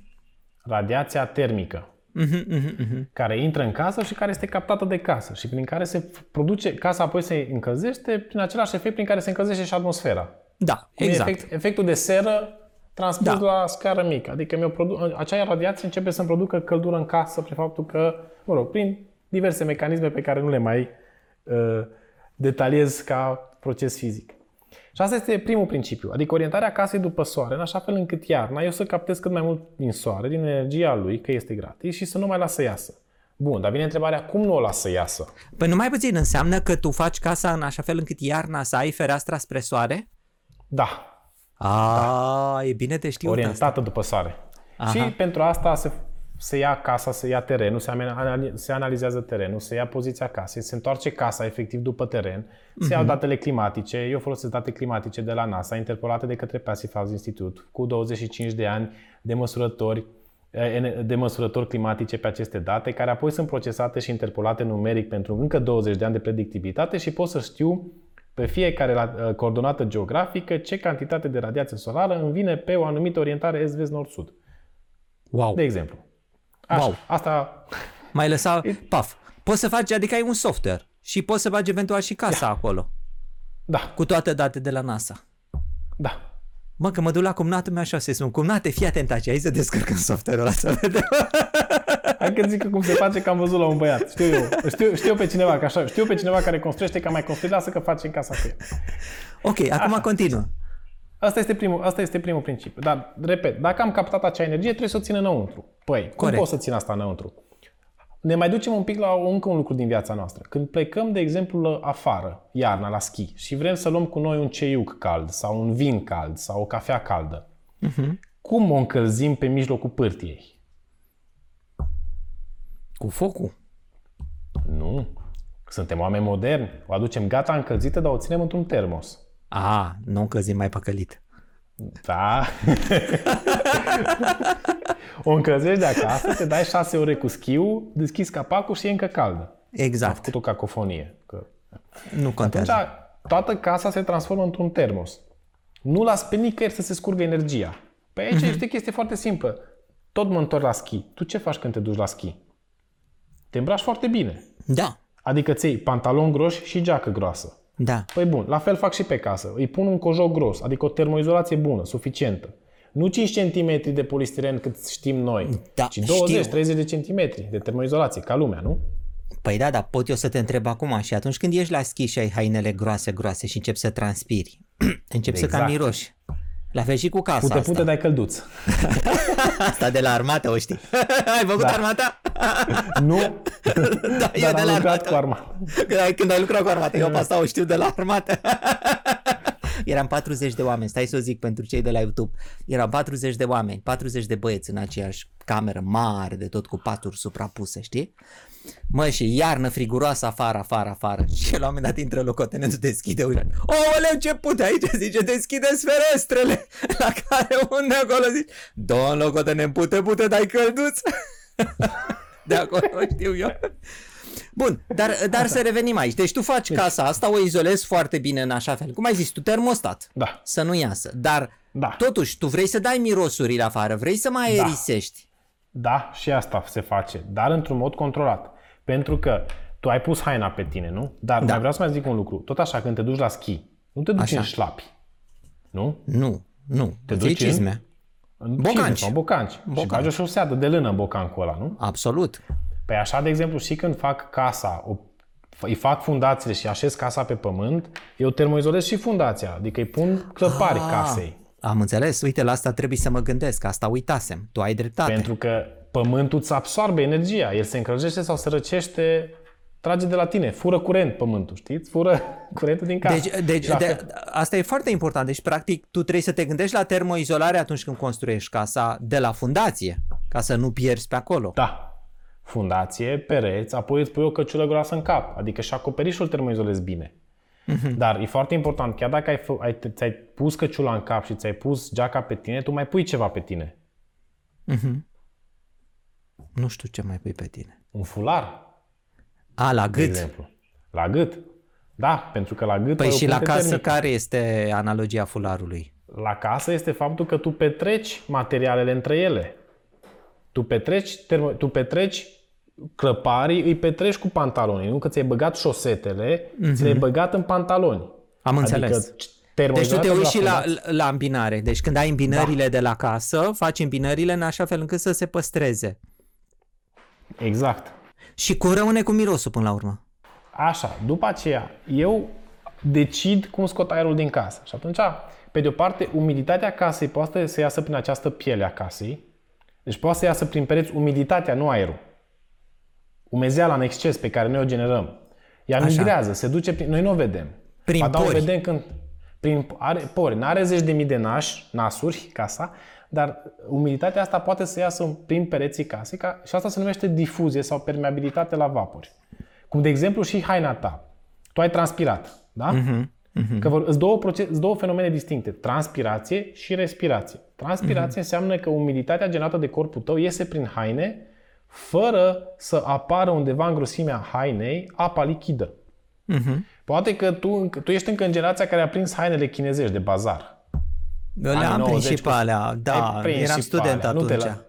Radiația termică. Mhm, mhm, mhm. care intră în casă și care este captată de casă și prin care se produce, casa apoi se încălzește prin același efect prin care se încălzește și atmosfera. Da, Cum e exact. Efect, efectul de seră transpus Da. la scară mică. Adică mi-o produ- acea radiație începe să-mi producă căldură în casă prin faptul că, mă rog, prin diverse mecanisme pe care nu le mai uh, detaliez ca proces fizic. Și asta este primul principiu, adică orientarea casei după soare, în așa fel încât iarna eu să captez cât mai mult din soare, din energia lui, că este gratis, și să nu mai lasă să iasă. Bun, dar vine întrebarea, cum nu o lasă să iasă? Păi numai puțin, înseamnă că tu faci casa în așa fel încât iarna să ai fereastra spre soare? Da. A, da. e bine te știu Orientată asta. după soare. Aha. Și pentru asta se se ia casa, se ia terenul, se, se analizează terenul, se ia poziția casei, se întoarce casa efectiv după teren, se iau mhm. datele climatice. Eu folosesc date climatice de la NASA, interpolate de către Passive House Institute, cu 25 de ani de măsurători de măsurători climatice pe aceste date, care apoi sunt procesate și interpolate numeric pentru încă 20 de ani de predictibilitate și pot să știu pe fiecare coordonată geografică ce cantitate de radiație solară îmi vine pe o anumită orientare est-vest-nord-sud. Wow. De exemplu. Așa, wow. Asta... Mai lăsa, paf. Poți să faci, adică ai un software și poți să bagi eventual și casa da. acolo. Da. Cu toate date de la NASA. Da. Mă, că mă duc la cumnatul meu așa să spun, cumnate, fii atent aici, hai să descărcăm software-ul ăla să vedem. Hai că zic cum se face că am văzut la un băiat. Știu eu. Știu, știu pe cineva, că așa, știu pe cineva care construiește, că mai construit, lasă că face în casa cu el. Ok, acum continuă. Asta este, primul, asta este primul principiu. Dar, repet, dacă am captat acea energie, trebuie să o țin înăuntru. Păi, Corect. cum pot să țin asta înăuntru? Ne mai ducem un pic la încă un lucru din viața noastră. Când plecăm, de exemplu, afară, iarna, la schi, și vrem să luăm cu noi un ceiuc cald, sau un vin cald, sau o cafea caldă, uh-huh. cum o încălzim pe mijlocul pârtiei? Cu focul? Nu. Suntem oameni moderni. O aducem gata încălzită, dar o ținem într-un termos. A, nu încălzim mai păcălit. Da. o încălzești de acasă, te dai șase ore cu schiu, deschizi capacul și e încă caldă. Exact. A făcut o cacofonie. Că... Nu contează. Atunci, toată casa se transformă într-un termos. Nu las pe nicăieri să se scurgă energia. Pe aici mm-hmm. este o chestie foarte simplă. Tot mă întorc la schi. Tu ce faci când te duci la schi? Te îmbraci foarte bine. Da. Adică ți pantaloni groși și geacă groasă. Da. Păi bun, la fel fac și pe casă. Îi pun un cojoc gros, adică o termoizolație bună, suficientă. Nu 5 cm de polistiren cât știm noi, da, ci 20-30 de centimetri de termoizolație, ca lumea, nu? Păi da, dar pot eu să te întreb acum și atunci când ești la schi și ai hainele groase, groase și începi să transpiri, începi exact. să cam miroși. La fel și cu casa pute, asta. Pute, dai călduț. asta de la armată, o știi. ai făcut da. armata? nu, da, eu de la armată. cu armata. Când ai, când ai lucrat cu armata, eu pe asta o știu de la armată. Eram 40 de oameni, stai să o zic pentru cei de la YouTube. Eram 40 de oameni, 40 de băieți în aceeași cameră mare de tot cu paturi suprapuse, știi? Mă, și iarnă friguroasă afară, afară, afară. Și la un moment dat intră locotenentul, deschide ușa. O, ce pute aici? Zice, deschideți ferestrele. La care unde acolo zice, domn locotenent, pute, pute, dai călduț. De acolo știu eu. Bun, dar, dar să revenim aici. Deci tu faci deci. casa asta, o izolezi foarte bine în așa fel. Cum ai zis, tu termostat. Da. Să nu iasă. Dar da. totuși, tu vrei să dai mirosurile afară, vrei să mai da. aerisești. Da, și asta se face, dar într-un mod controlat. Pentru că tu ai pus haina pe tine, nu? Dar da. mai vreau să mai zic un lucru. Tot așa, când te duci la schi, nu te duci așa. în șlapi. Nu? Nu, nu. Te duci cizme. în, bocanci. Sau bocanci. bocanci. Și bagi o șoseadă de lână în bocancul ăla, nu? Absolut. Păi așa, de exemplu, și când fac casa, o, îi fac fundațiile și așez casa pe pământ, eu termoizolez și fundația, adică îi pun clăpari ah, casei. Am înțeles, uite, la asta trebuie să mă gândesc, asta uitasem, tu ai dreptate. Pentru că pământul îți absorbe energia, el se încălzește sau se răcește trage de la tine, fură curent pământul, știți? Fură curentul din casă. Deci, deci de, asta e foarte important. Deci, practic, tu trebuie să te gândești la termoizolare atunci când construiești casa de la fundație, ca să nu pierzi pe acolo. Da, fundație, pereți, apoi îți pui o căciulă groasă în cap, adică și acoperișul termoizolezi bine. Uh-huh. Dar e foarte important, chiar dacă ai, ai, ți-ai pus căciula în cap și ți-ai pus geaca pe tine, tu mai pui ceva pe tine. Uh-huh. Nu știu ce mai pui pe tine. Un fular. A, la gât. De exemplu. La gât. Da, pentru că la gât... Păi și la casă termică. care este analogia fularului? La casă este faptul că tu petreci materialele între ele. Tu petreci, termo- tu petreci clăparii, îi petreci cu pantalonii, nu că ți-ai băgat șosetele, mm-hmm. ți le-ai băgat în pantaloni. Am adică înțeles. Deci tu te uiți și la, la îmbinare. Deci când ai îmbinările da. de la casă, faci îmbinările în așa fel încât să se păstreze. Exact. Și cum rămâne cu mirosul până la urmă? Așa, după aceea, eu decid cum scot aerul din casă. Și atunci, pe de o parte, umiditatea casei poate să iasă prin această piele a casei, deci poate să iasă prin pereți umiditatea, nu aerul. Umezeala în exces pe care noi o generăm. Ea Așa. migrează, se duce prin... Noi nu o vedem. Prin Ba da, o pori. vedem când... Prin are, pori. N-are zeci de mii de nași, nasuri, casa, dar umiditatea asta poate să iasă prin pereții casei ca, și asta se numește difuzie sau permeabilitate la vapori. Cum de exemplu și haina ta. Tu ai transpirat, da? Mhm, mhm. Că vor, sunt două, proces, sunt două fenomene distincte, transpirație și respirație. Transpirație Mhm. înseamnă că umiditatea generată de corpul tău iese prin haine fără să apară undeva în grosimea hainei apa lichidă. Mhm. Poate că tu, încă- tu ești încă în generația care a prins hainele chinezești de bazar. Le-am Anii prins 90 și pe cu- alea, da, Ai prins eram și pe student alea, nu te atunci. la-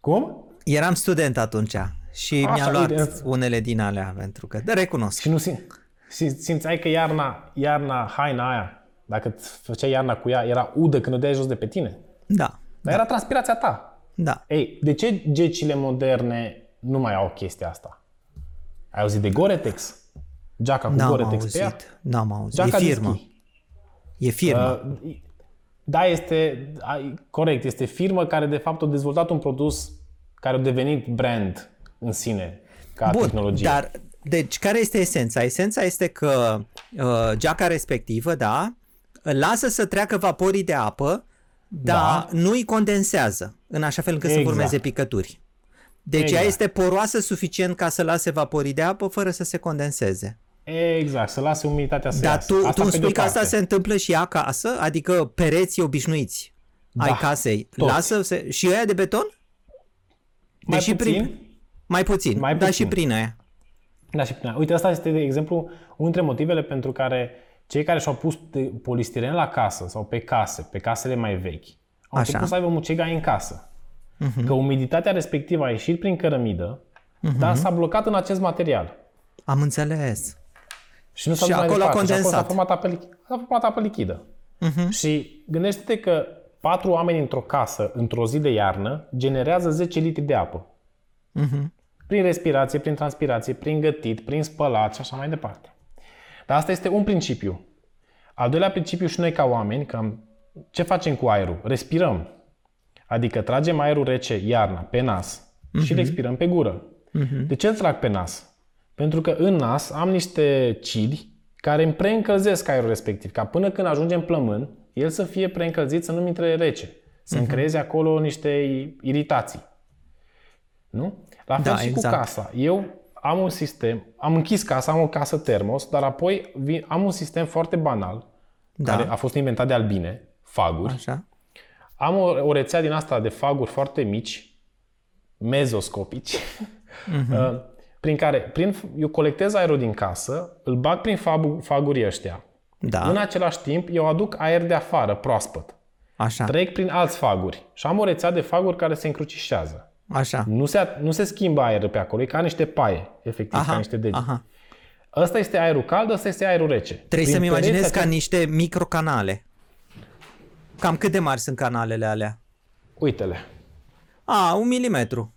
Cum? Eram student atunci și Așa, mi-a luat uite. unele din alea, pentru că de recunosc. Și nu sim- și simțeai că iarna, iarna, haina aia, dacă îți făceai iarna cu ea, era udă când o deai jos de pe tine. Da, Dar era transpirația ta. da. Ei, de ce gecile moderne nu mai au chestia asta? Ai auzit de Gore-Tex? Geaca cu N-am Gore-Tex pe ea? auzit, n-am auzit. Geaca e de firmă. schi. E firmă. Uh, Da, este ai- corect, este firmă care de fapt a dezvoltat un produs care a devenit brand în sine ca Bun, tehnologie. dar deci care este esența? Esența este că uh, geaca respectivă, da, lasă să treacă vaporii de apă, dar Da. nu îi condensează, în așa fel încât să Exact. formeze picături. Deci ea Exact. este poroasă suficient ca să lase vaporii de apă fără să se condenseze. Exact, să lase umiditatea să Dar iasă. tu, tu îmi pe de-o spui că asta parte. se întâmplă și acasă? Adică pereții obișnuiți Da, ai casei, toți. lasă se... și ăia de beton? Mai Deși puțin, prin... Mai puțin, Mai dar puțin. și prin aia. Da, și prin Uite, asta este, de exemplu, unul dintre motivele pentru care cei care și-au pus de polistiren la casă sau pe case, pe casele mai vechi, au Așa. început să aibă mucegai în casă. Că umiditatea respectivă a ieșit prin cărămidă, dar s-a blocat în acest material. Am înțeles. Și nu s-a Și dus mai acolo a departe. Și condensat. S-a format apă, lichidă. S-a format apă lichidă. Și gândește-te că patru oameni într-o casă, într-o zi de iarnă, generează 10 litri de apă. Prin respirație, prin transpirație, prin gătit, prin spălat și așa mai departe. Dar asta este un principiu. Al doilea principiu și noi ca oameni, că am, ce facem cu aerul? Respirăm. Adică tragem aerul rece iarna pe nas și îl expirăm pe gură. De ce îl trag pe nas? Pentru că în nas am niște cili care îmi preîncălzesc aerul respectiv, ca până când ajunge în plămân, el să fie preîncălzit, să nu-mi intre rece. Să-mi creeze acolo niște iritații. Nu? La fel Da, și exact. cu casa. Eu am un sistem, am închis casa, am o casă termos, dar apoi vi- am un sistem foarte banal, Da. care a fost inventat de albine, faguri. Așa. Am o, o rețea din asta de faguri foarte mici, mezoscopici, uh, prin care prin, eu colectez aerul din casă, îl bag prin fagu, fagurii ăștia. Da. În același timp, eu aduc aer de afară, proaspăt. Așa. Trec prin alți faguri și am o rețea de faguri care se încrucișează. Așa. Nu se, nu se schimbă aerul pe acolo, e ca niște paie, efectiv, ca Aha. niște degete. Aha. Ăsta este aerul cald, ăsta este aerul rece. Trebuie Prin să-mi imaginez pereți ca acest- niște microcanale. Cam cât de mari sunt canalele alea? Uite-le, A, un milimetru.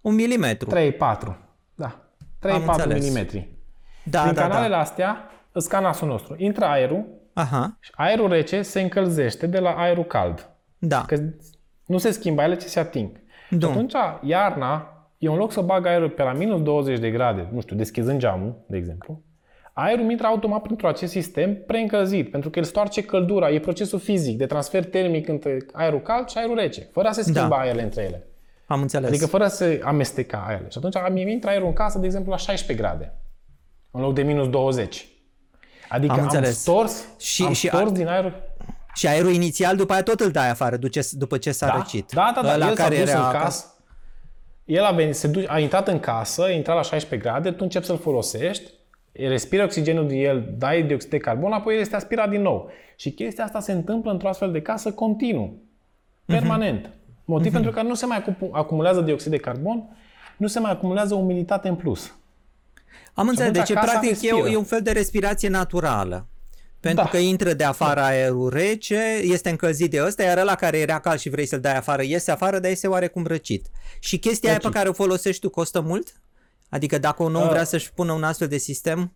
Un milimetru. 3-4. Da, 3-4 înțeles. mm. Da, Prin da, canalele da. astea, îți ca nasul nostru. Intră aerul Aha, și aerul rece se încălzește de la aerul cald. da. Că nu se schimbă, ele ce se ating. Și Da. atunci, iarna, eu în loc să bag aerul pe la minus 20 de grade, nu știu, deschizând geamul, de exemplu, aerul intră automat printr acest sistem preîncălzit, pentru că el stoarce căldura, e procesul fizic de transfer termic între aerul cald și aerul rece, fără a se schimba Da. aerele între ele. Am înțeles. Adică fără să se amesteca aerele. Și atunci mie intră aerul în casă, de exemplu, la 16 grade, în loc de minus 20. Adică Am am, înțeles. stors, Și- am și stors a- din aerul... Și aerul inițial după aia tot îl dai afară duce, după ce s-a Da, răcit. da, da, da. Ăla el s-a care dus era în acasă. casă. El a, venit, se duce, a intrat în casă, a intrat la 16 grade, tu începi să-l folosești, respiri oxigenul din el, dai dioxid de carbon, apoi el este aspirat din nou. Și chestia asta se întâmplă într-o astfel de casă continuu, permanent. Motiv pentru care nu se mai acu- acumulează dioxid de carbon, nu se mai acumulează umiditate în plus. Am înțeles. atunci Deci, casa practic, e, respiră. e un fel de respirație naturală. Pentru Da. că intră de afară aerul rece, este încălzit de ăsta, iar ăla care era cald și vrei să-l dai afară, iese afară, dar iese oarecum răcit. Și chestia aia pe Răcit. care o folosești tu costă mult? Adică dacă un om Uh. vrea să-și pună un astfel de sistem,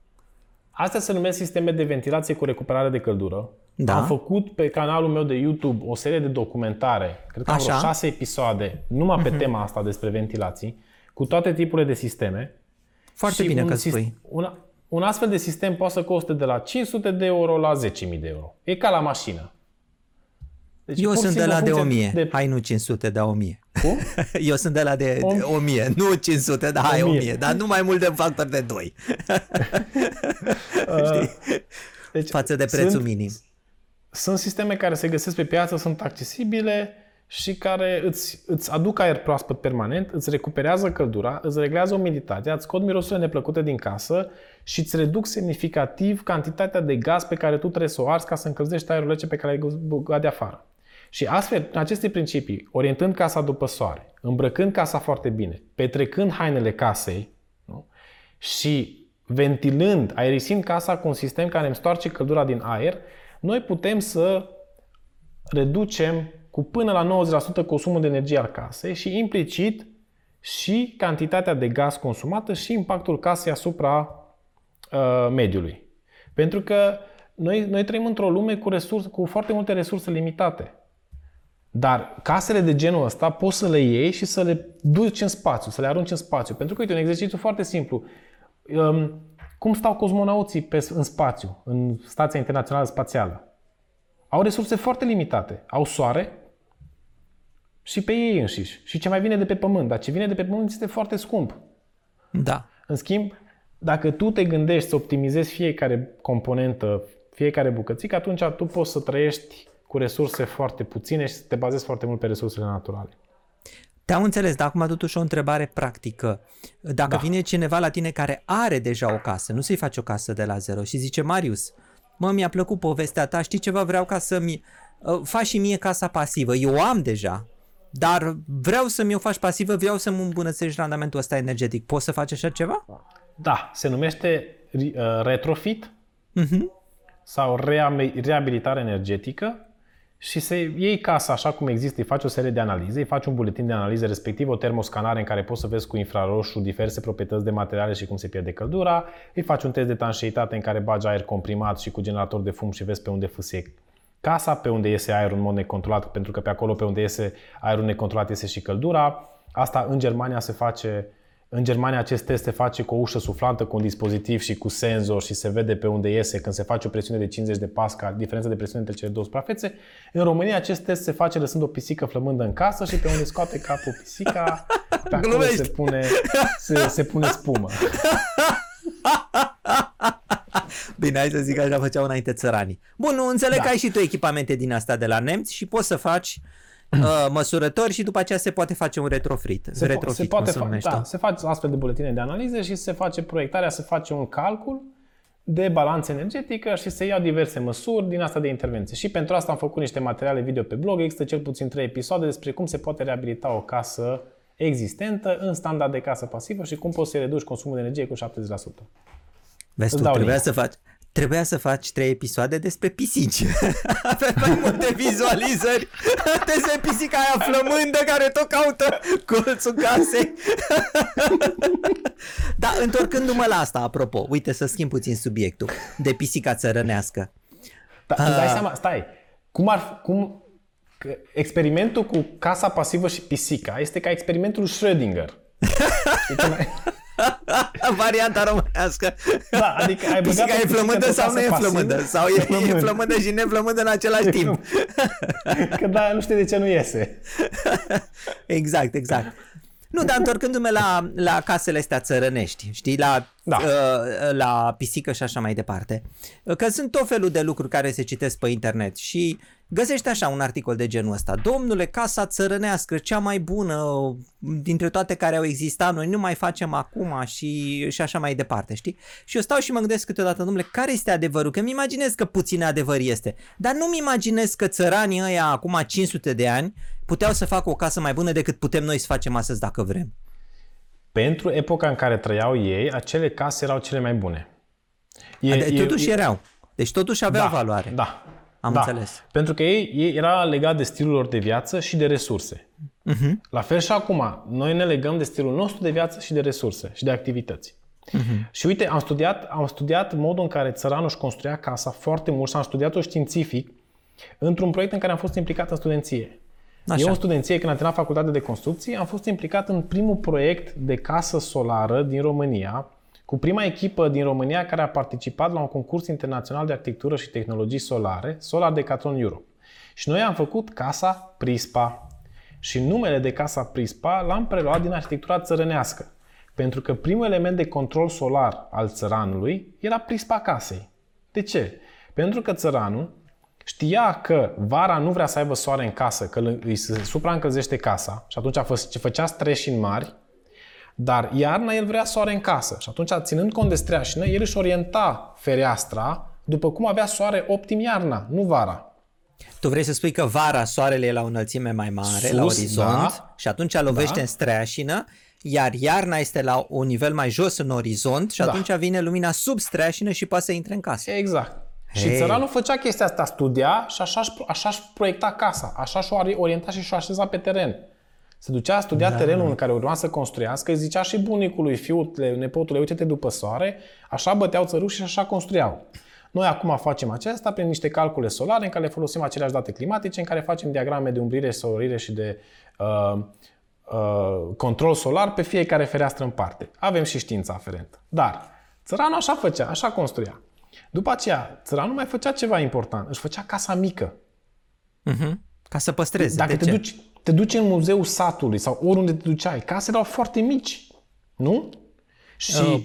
Astea se numesc sisteme de ventilație cu recuperare de căldură. Da. Am făcut pe canalul meu de YouTube o serie de documentare, cred că am vreo Așa. șase episoade, numai pe tema asta despre ventilații, cu toate tipurile de sisteme. Foarte Și bine un că sis- spui. Un, un astfel de sistem poate să coste de la 500 de euro la 10.000 de euro. E ca la mașină. Deci, Eu pur și sunt de simplu la în de funcție 1000. De... Hai, nu 500, da 1000. Cum? Eu sunt de la de, Om- de 1000, nu 500, da, hai 1000. 1000, dar nu mai mult de factor de 2 Deci, față de prețul sunt, minim. Sunt sisteme care se găsesc pe piață, sunt accesibile și care îți, îți aduc aer proaspăt permanent, îți recuperează căldura, îți reglează umiditatea, îți scot mirosurile neplăcute din casă și îți reduc semnificativ cantitatea de gaz pe care tu trebuie să o arzi ca să încălzești aerul rece pe care l-ai băgat de afară. Și astfel, în aceste principii, orientând casa după soare, îmbrăcând casa foarte bine, petrecând hainele casei nu? și ventilând, aerisind casa cu un sistem care îmi stoarce căldura din aer, noi putem să reducem cu până la 90% consumul de energie al casei și implicit și cantitatea de gaz consumată și impactul casei asupra uh, mediului. Pentru că noi, noi trăim într-o lume cu, resurse, cu foarte multe resurse limitate. Dar casele de genul ăsta poți să le iei și să le duci în spațiu, să le arunci în spațiu. Pentru că, uite, un exercițiu foarte simplu. Um, cum stau cosmonauții pe, în spațiu, în Stația Internațională Spațială? Au resurse foarte limitate. Au soare și pe ei înșiși. Și ce mai vine de pe pământ. Dar ce vine de pe pământ este foarte scump. Da. În schimb, dacă tu te gândești să optimizezi fiecare componentă, fiecare bucățică, atunci tu poți să trăiești cu resurse foarte puține și să te bazezi foarte mult pe resursele naturale. Te-am înțeles, dar acum totuși o întrebare practică. Dacă Da. vine cineva la tine care are deja o casă, nu să-i faci o casă de la zero și zice, Marius, mă, mi-a plăcut povestea ta, știi ceva, vreau ca să-mi uh, faci și mie casa pasivă. Eu o am deja, dar vreau să-mi o faci pasivă, vreau să-mi îmbunătățești randamentul ăsta energetic. Poți să faci așa ceva? Da, se numește uh, retrofit Mhm. sau reame- reabilitare energetică și să iei casa așa cum există, îi faci o serie de analize, îi faci un buletin de analize, respectiv o termoscanare în care poți să vezi cu infraroșu diverse proprietăți de materiale și cum se pierde căldura, îi faci un test de tanșeitate în care bagi aer comprimat și cu generator de fum și vezi pe unde fâsie casa, pe unde iese aerul în mod necontrolat, pentru că pe acolo pe unde iese aerul necontrolat iese și căldura. Asta în Germania se face în Germania acest test se face cu o ușă suflantă, cu un dispozitiv și cu senzor și se vede pe unde iese când se face o presiune de 50 de pascal, diferența de presiune între cele două suprafețe. În România acest test se face lăsând o pisică flămândă în casă și pe unde scoate capul pisica, pe acolo Glumești. se pune, se, se pune spumă. Bine, hai să zic că așa făceau înainte țăranii. Bun, nu înțeleg Da. că ai și tu echipamente din asta de la nemți și poți să faci uh, măsurători și după aceea se poate face un retrofit. Se, po- retrofit, se poate cum se fa- numește. da, se face astfel de buletine de analize și se face proiectarea, se face un calcul de balanță energetică și se ia diverse măsuri din asta de intervenție. Și pentru asta am făcut niște materiale video pe blog, există cel puțin trei episoade despre cum se poate reabilita o casă existentă în standard de casă pasivă și cum poți să reduci consumul de energie cu 70%. Vezi tu, Îți dau trebuia link. să faci Trebuia să faci trei episoade despre pisici. Avem mai multe vizualizări despre pisica aia flămândă care tot caută colțul casei. da, întorcându-mă la asta, apropo, uite să schimb puțin subiectul de pisica țărănească. Da, îți dai Ah. seama, stai, cum ar cum că experimentul cu casa pasivă și pisica este ca experimentul Schrödinger. Știi cum ai- Varianta românească. Da, adică ai băgat Pisica o e pisică flămândă într-o sau nu casă e pasivă? flămândă? Sau e, e flămândă. flămândă și neflămândă în același timp. Că da, nu știu de ce nu iese. Exact, exact. Nu, dar întorcându-mă la, la casele astea țărănești, știi, la, Da. uh, la pisică și așa mai departe, că sunt tot felul de lucruri care se citesc pe internet și găsești așa un articol de genul ăsta. Domnule, casa țărănească, cea mai bună dintre toate care au existat, noi nu mai facem acum și, și așa mai departe, știi? Și eu stau și mă gândesc câteodată, domnule, care este adevărul? Că mi imaginez că puțin adevăr este, dar nu-mi imaginez că țăranii ăia acum 500 de ani puteau să facă o casă mai bună decât putem noi să facem astăzi dacă vrem. Pentru epoca în care trăiau ei, acele case erau cele mai bune. E, E, totuși erau. Deci totuși aveau da, valoare. Da. Am da. înțeles. Pentru că ei, ei era legat de stilul lor de viață și de resurse. Mhm. La fel și acum, noi ne legăm de stilul nostru de viață și de resurse și de activități. Uh-huh. Și uite, am studiat, am studiat modul în care țăranul își construia casa foarte mult și am studiat-o științific într-un proiect în care am fost implicat în studenție. Așa. Eu în studenție, când am terminat facultatea de construcții, am fost implicat în primul proiect de casă solară din România, cu prima echipă din România care a participat la un concurs internațional de arhitectură și tehnologii solare, Solar Decathlon Europe. Și noi am făcut casa Prispa. Și numele de casa Prispa l-am preluat din arhitectura țărănească. Pentru că primul element de control solar al țăranului era prispa casei. De ce? Pentru că țăranul știa că vara nu vrea să aibă soare în casă, că îi se supraîncălzește casa și atunci făcea streșini mari, dar iarna el vrea soare în casă și atunci, ținând cont de streașină, el își orienta fereastra după cum avea soare optim iarna, nu vara. Tu vrei să spui că vara soarele e la o înălțime mai mare, Sus, la orizont, da, și atunci lovește da. în streașină iar iarna este la un nivel mai jos în orizont și da. atunci vine lumina sub streașină și poate să intre în casă. Exact. Hey. Și țăranul făcea chestia asta, studia și așa își, așa își proiecta casa, așa și-o orienta și și-o așeza pe teren. Se ducea, studia da. terenul în care urma să construiască, îi zicea și bunicului, fiule, nepotule, uite-te după soare, așa băteau țăruși și așa construiau. Noi acum facem acesta prin niște calcule solare în care folosim aceleași date climatice, în care facem diagrame de umbrire, solorire și de uh, uh, control solar pe fiecare fereastră în parte. Avem și știința aferentă. Dar țăranul așa făcea, așa construia. După aceea, țăranul mai făcea ceva important. Își făcea casa mică. Uh-huh. Ca să păstreze. Dacă de te, duci, te duci în muzeul satului sau oriunde te duceai, casele erau foarte mici. Nu? Și uh,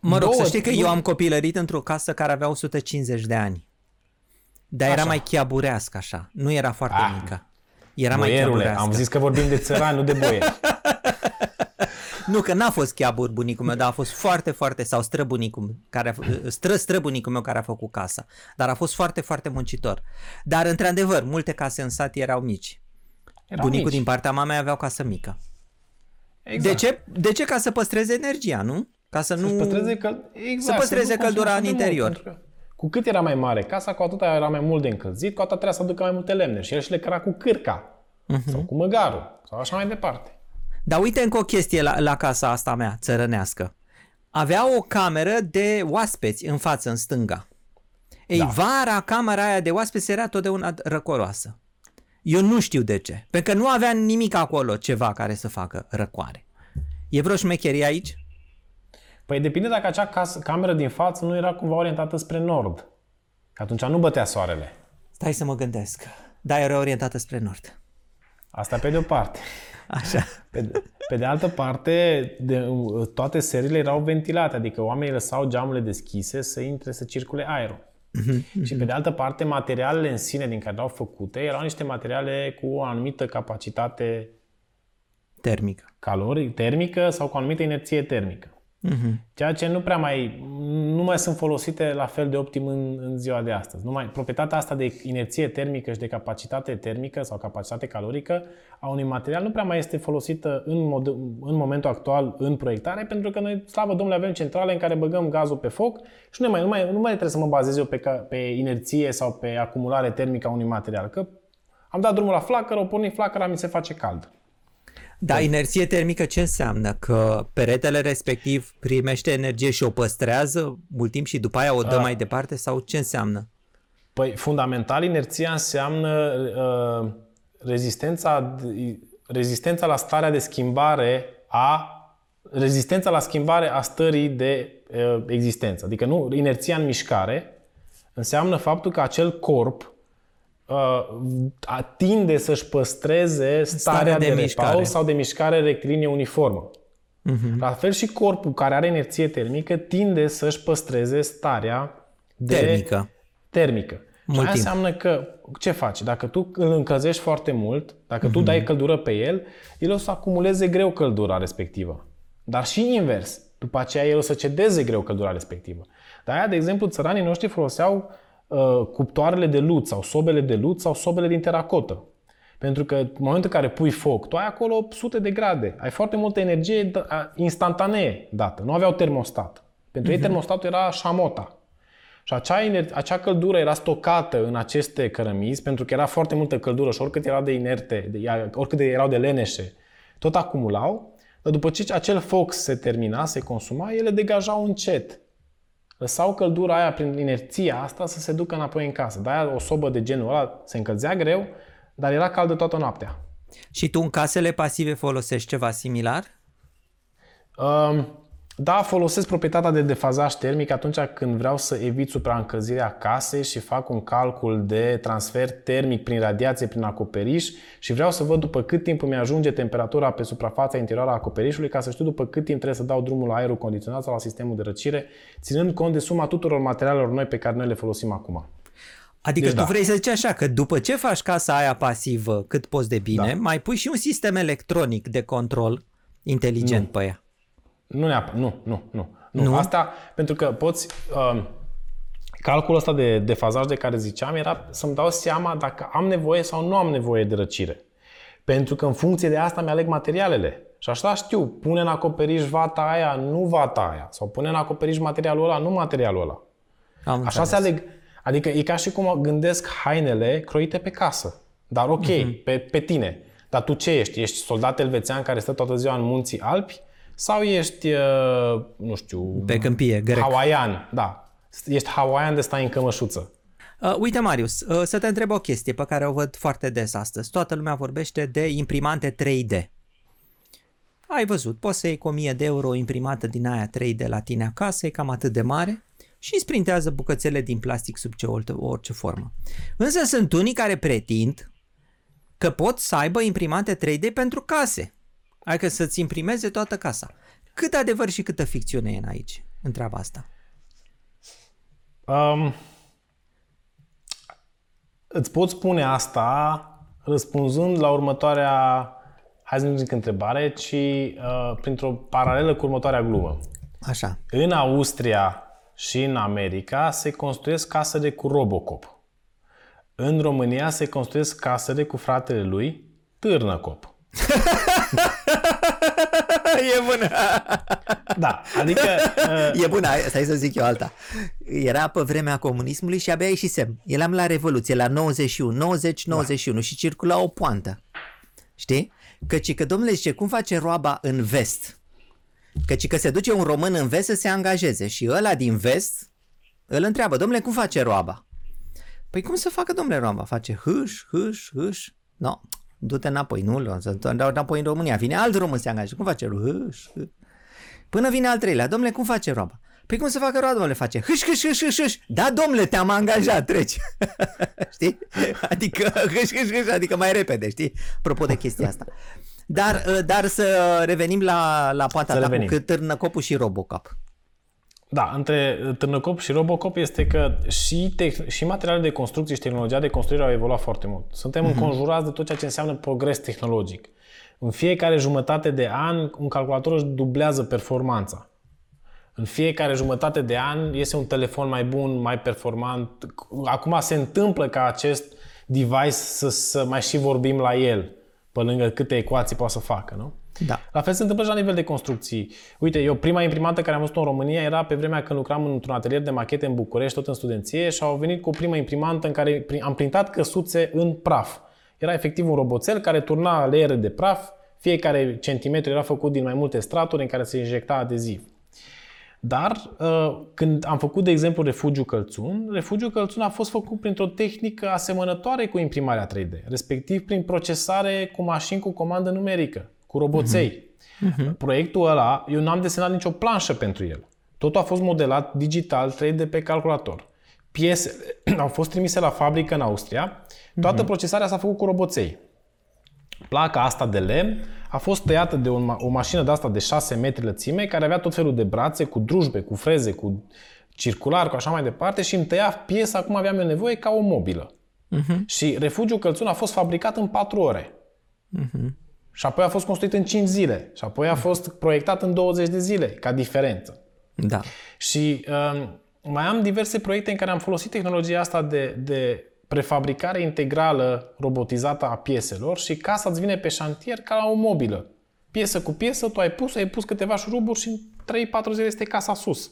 mă rog, două, să știi că eu am copilărit într-o casă care avea 150 de ani. Dar așa. era mai chiaburească așa. Nu era foarte ah. mică. Era Boierule, mai am zis că vorbim de țărani, nu de boieri. nu, că n-a fost chiabur bunicul meu, dar a fost foarte, foarte, sau străbunicul, care a, stră, străbunicul meu care a făcut casa. Dar a fost foarte, foarte muncitor. Dar, într-adevăr, multe case în sat erau mici. Erau Bunicul mici. din partea mamei avea o casă mică. Exact. De ce? De ce? Ca să păstreze energia, nu? Ca să, să nu... Păstreze căl... exact, să păstreze să căldura în interior. Mult, cu cât era mai mare casa, cu atât era mai mult de încălzit, cu atât trebuia să aducă mai multe lemne. Și el și le căra cu cârca uh-huh. sau cu măgarul sau așa mai departe. Dar uite încă o chestie la, la casa asta mea, țărănească. Avea o cameră de oaspeți în față, în stânga. Ei, da. vara, camera aia de oaspeți era totdeauna răcoroasă. Eu nu știu de ce. Pentru că nu avea nimic acolo ceva care să facă răcoare. E vreo șmecherie aici? Păi depinde dacă acea casă, cameră din față nu era cumva orientată spre nord. Că atunci nu bătea soarele. Stai să mă gândesc. Da, era orientată spre nord. Asta pe de o parte. Așa. Pe de, pe de altă parte, de, toate serile erau ventilate, adică oamenii lăsau geamurile deschise să intre, să circule aerul. Mm-hmm. Și pe de altă parte, materialele în sine din care erau făcute erau niște materiale cu o anumită capacitate termică, caloric, termică sau cu o anumită inerție termică. Uh-huh. Ceea ce nu prea mai, nu mai sunt folosite la fel de optim în, în ziua de astăzi. Numai proprietatea asta de inerție termică și de capacitate termică sau capacitate calorică a unui material nu prea mai este folosită în, mod, în momentul actual în proiectare, pentru că noi, slavă Domnului, avem centrale în care băgăm gazul pe foc și nu mai, nu mai, nu mai trebuie să mă bazez eu pe, pe inerție sau pe acumulare termică a unui material. Că am dat drumul la flacără, o porni flacăra, mi se face cald. Da, inerție termică ce înseamnă? Că peretele respectiv primește energie și o păstrează mult timp și după aia o dă A. mai departe sau ce înseamnă? Păi, fundamental, inerția înseamnă uh, rezistența, rezistența la starea de schimbare a rezistența la schimbare a stării de uh, existență. Adică nu, inerția în mișcare înseamnă faptul că acel corp uh, tinde să-și păstreze starea, starea de, de mișcare. sau de mișcare rectilinie uniformă. Uh-huh. La fel și corpul care are inerție termică tinde să-și păstreze starea de termică. termică. Mult și aia înseamnă că ce faci? Dacă tu îl încălzești foarte mult, dacă uh-huh. tu mhm. dai căldură pe el, el o să acumuleze greu căldura respectivă. Dar și invers. După aceea el o să cedeze greu căldura respectivă. Dar aia, de exemplu, țăranii noștri foloseau Uh, cuptoarele de lut sau sobele de lut sau sobele din teracotă. Pentru că în momentul în care pui foc, tu ai acolo sute de grade. Ai foarte multă energie instantanee dată. Nu aveau termostat. Pentru uh-huh. ei mhm. termostatul era șamota. Și acea, acea căldură era stocată în aceste cărămizi pentru că era foarte multă căldură și oricât erau de inerte, de, oricât erau de leneșe, tot acumulau dar după ce acel foc se termina, se consuma, ele degajau încet. Lăsau căldura aia prin inerția asta să se ducă înapoi în casă. De-aia o sobă de genul ăla se încălzea greu, dar era caldă toată noaptea. Și tu în casele pasive folosești ceva similar? Um, da, folosesc proprietatea de defazaj termic atunci când vreau să evit supraîncălzirea casei și fac un calcul de transfer termic prin radiație, prin acoperiș și vreau să văd după cât timp îmi ajunge temperatura pe suprafața interioară a acoperișului ca să știu după cât timp trebuie să dau drumul la aerul condiționat sau la sistemul de răcire, ținând cont de suma tuturor materialelor noi pe care noi le folosim acum. Adică deci tu da. vrei să zici așa, că după ce faci casa aia pasivă cât poți de bine, da. mai pui și un sistem electronic de control inteligent nu. pe ea. Nu neapărat, nu, nu, nu, nu. Nu? Asta, pentru că poți... Uh, calculul ăsta de, de fazaj de care ziceam era să-mi dau seama dacă am nevoie sau nu am nevoie de răcire. Pentru că în funcție de asta mi-aleg materialele. Și așa știu, pune în acoperiș vata aia, nu vata aia. Sau pune în acoperiș materialul ăla, nu materialul ăla. Am așa se aleg. Adică e ca și cum gândesc hainele croite pe casă. Dar ok, uh-huh. pe, pe tine. Dar tu ce ești? Ești soldat elvețean care stă toată ziua în munții Alpi? Sau ești, uh, nu știu... Pe câmpie, grec. Hawaiian, da. Ești hawaiian de stai în cămășuță. Uh, uite, Marius, uh, să te întreb o chestie pe care o văd foarte des astăzi. Toată lumea vorbește de imprimante 3D. Ai văzut, poți să iei cu 1000 de euro o imprimată din aia 3D la tine acasă, e cam atât de mare și îți printează bucățele din plastic sub ce orice formă. Însă sunt unii care pretind că pot să aibă imprimante 3D pentru case. Adică să-ți imprimeze toată casa. Cât adevăr și câtă ficțiune e în aici, în treaba asta? Um, îți pot spune asta răspunzând la următoarea, hai să nu zic întrebare, ci uh, printr-o paralelă cu următoarea glumă. Așa. În Austria și în America se construiesc casele cu Robocop. În România se construiesc casele cu fratele lui Târnăcop. e bună! Da, adică... Uh... E bună, stai să zic eu alta. Era pe vremea comunismului și abia ieșisem. Eram la Revoluție, la 91, 90-91 da. și circula o poantă. Știi? Căci că, domnule, zice, cum face roaba în vest? Căci că se duce un român în vest să se angajeze și ăla din vest îl întreabă, domnule, cum face roaba? Păi cum să facă, domnule, roaba? Face hâș, hâș, hâș? No, du-te înapoi, nu, să dau înapoi în România. Vine alt român să se angajează. Cum face? Hâș, hâș. Până vine al treilea. Domnule, cum face roaba? Păi cum să facă roaba, domnule, face? Hâș, hâș, hâș, hâș, hâș. Da, domnule, te-am angajat, treci. știi? Adică, hâș, hâș, hâș, adică mai repede, știi? Apropo de chestia asta. Dar, dar să revenim la, la poata ta cu Târnăcopul și Robocop. Da, între Târnăcop și Robocop este că și, te- și materialele de construcție și tehnologia de construire au evoluat foarte mult. Suntem uh-huh. înconjurați de tot ceea ce înseamnă progres tehnologic. În fiecare jumătate de an, un calculator își dublează performanța. În fiecare jumătate de an iese un telefon mai bun, mai performant. Acum se întâmplă ca acest device să, să mai și vorbim la el, pe lângă câte ecuații poate să facă, nu? Da. La fel se întâmplă și la nivel de construcții. Uite, eu prima imprimată care am văzut în România era pe vremea când lucram într-un atelier de machete în București, tot în studenție, și au venit cu o primă imprimantă în care am printat căsuțe în praf. Era efectiv un roboțel care turna leere de praf, fiecare centimetru era făcut din mai multe straturi în care se injecta adeziv. Dar uh, când am făcut, de exemplu, refugiu Călțun, refugiu Călțun a fost făcut printr-o tehnică asemănătoare cu imprimarea 3D, respectiv prin procesare cu mașini cu comandă numerică cu roboței. Uh-huh. Proiectul ăla, eu n-am desenat nicio planșă pentru el. Totul a fost modelat digital 3D pe calculator. Piese au fost trimise la fabrică în Austria. Toată uh-huh. procesarea s-a făcut cu roboței. Placa asta de lemn a fost tăiată de o, o mașină de asta de 6 metri lățime care avea tot felul de brațe cu drujbe, cu freze, cu circular, cu așa mai departe și îmi tăia piesa cum aveam eu nevoie ca o mobilă. Uh-huh. Și refugiul Călțun a fost fabricat în 4 ore. Uh-huh. Și apoi a fost construit în 5 zile. Și apoi a fost proiectat în 20 de zile, ca diferență. Da. Și uh, mai am diverse proiecte în care am folosit tehnologia asta de, de prefabricare integrală robotizată a pieselor și casa îți vine pe șantier ca la o mobilă. Piesă cu piesă, tu ai pus, ai pus câteva șuruburi și în 3-4 zile este casa sus.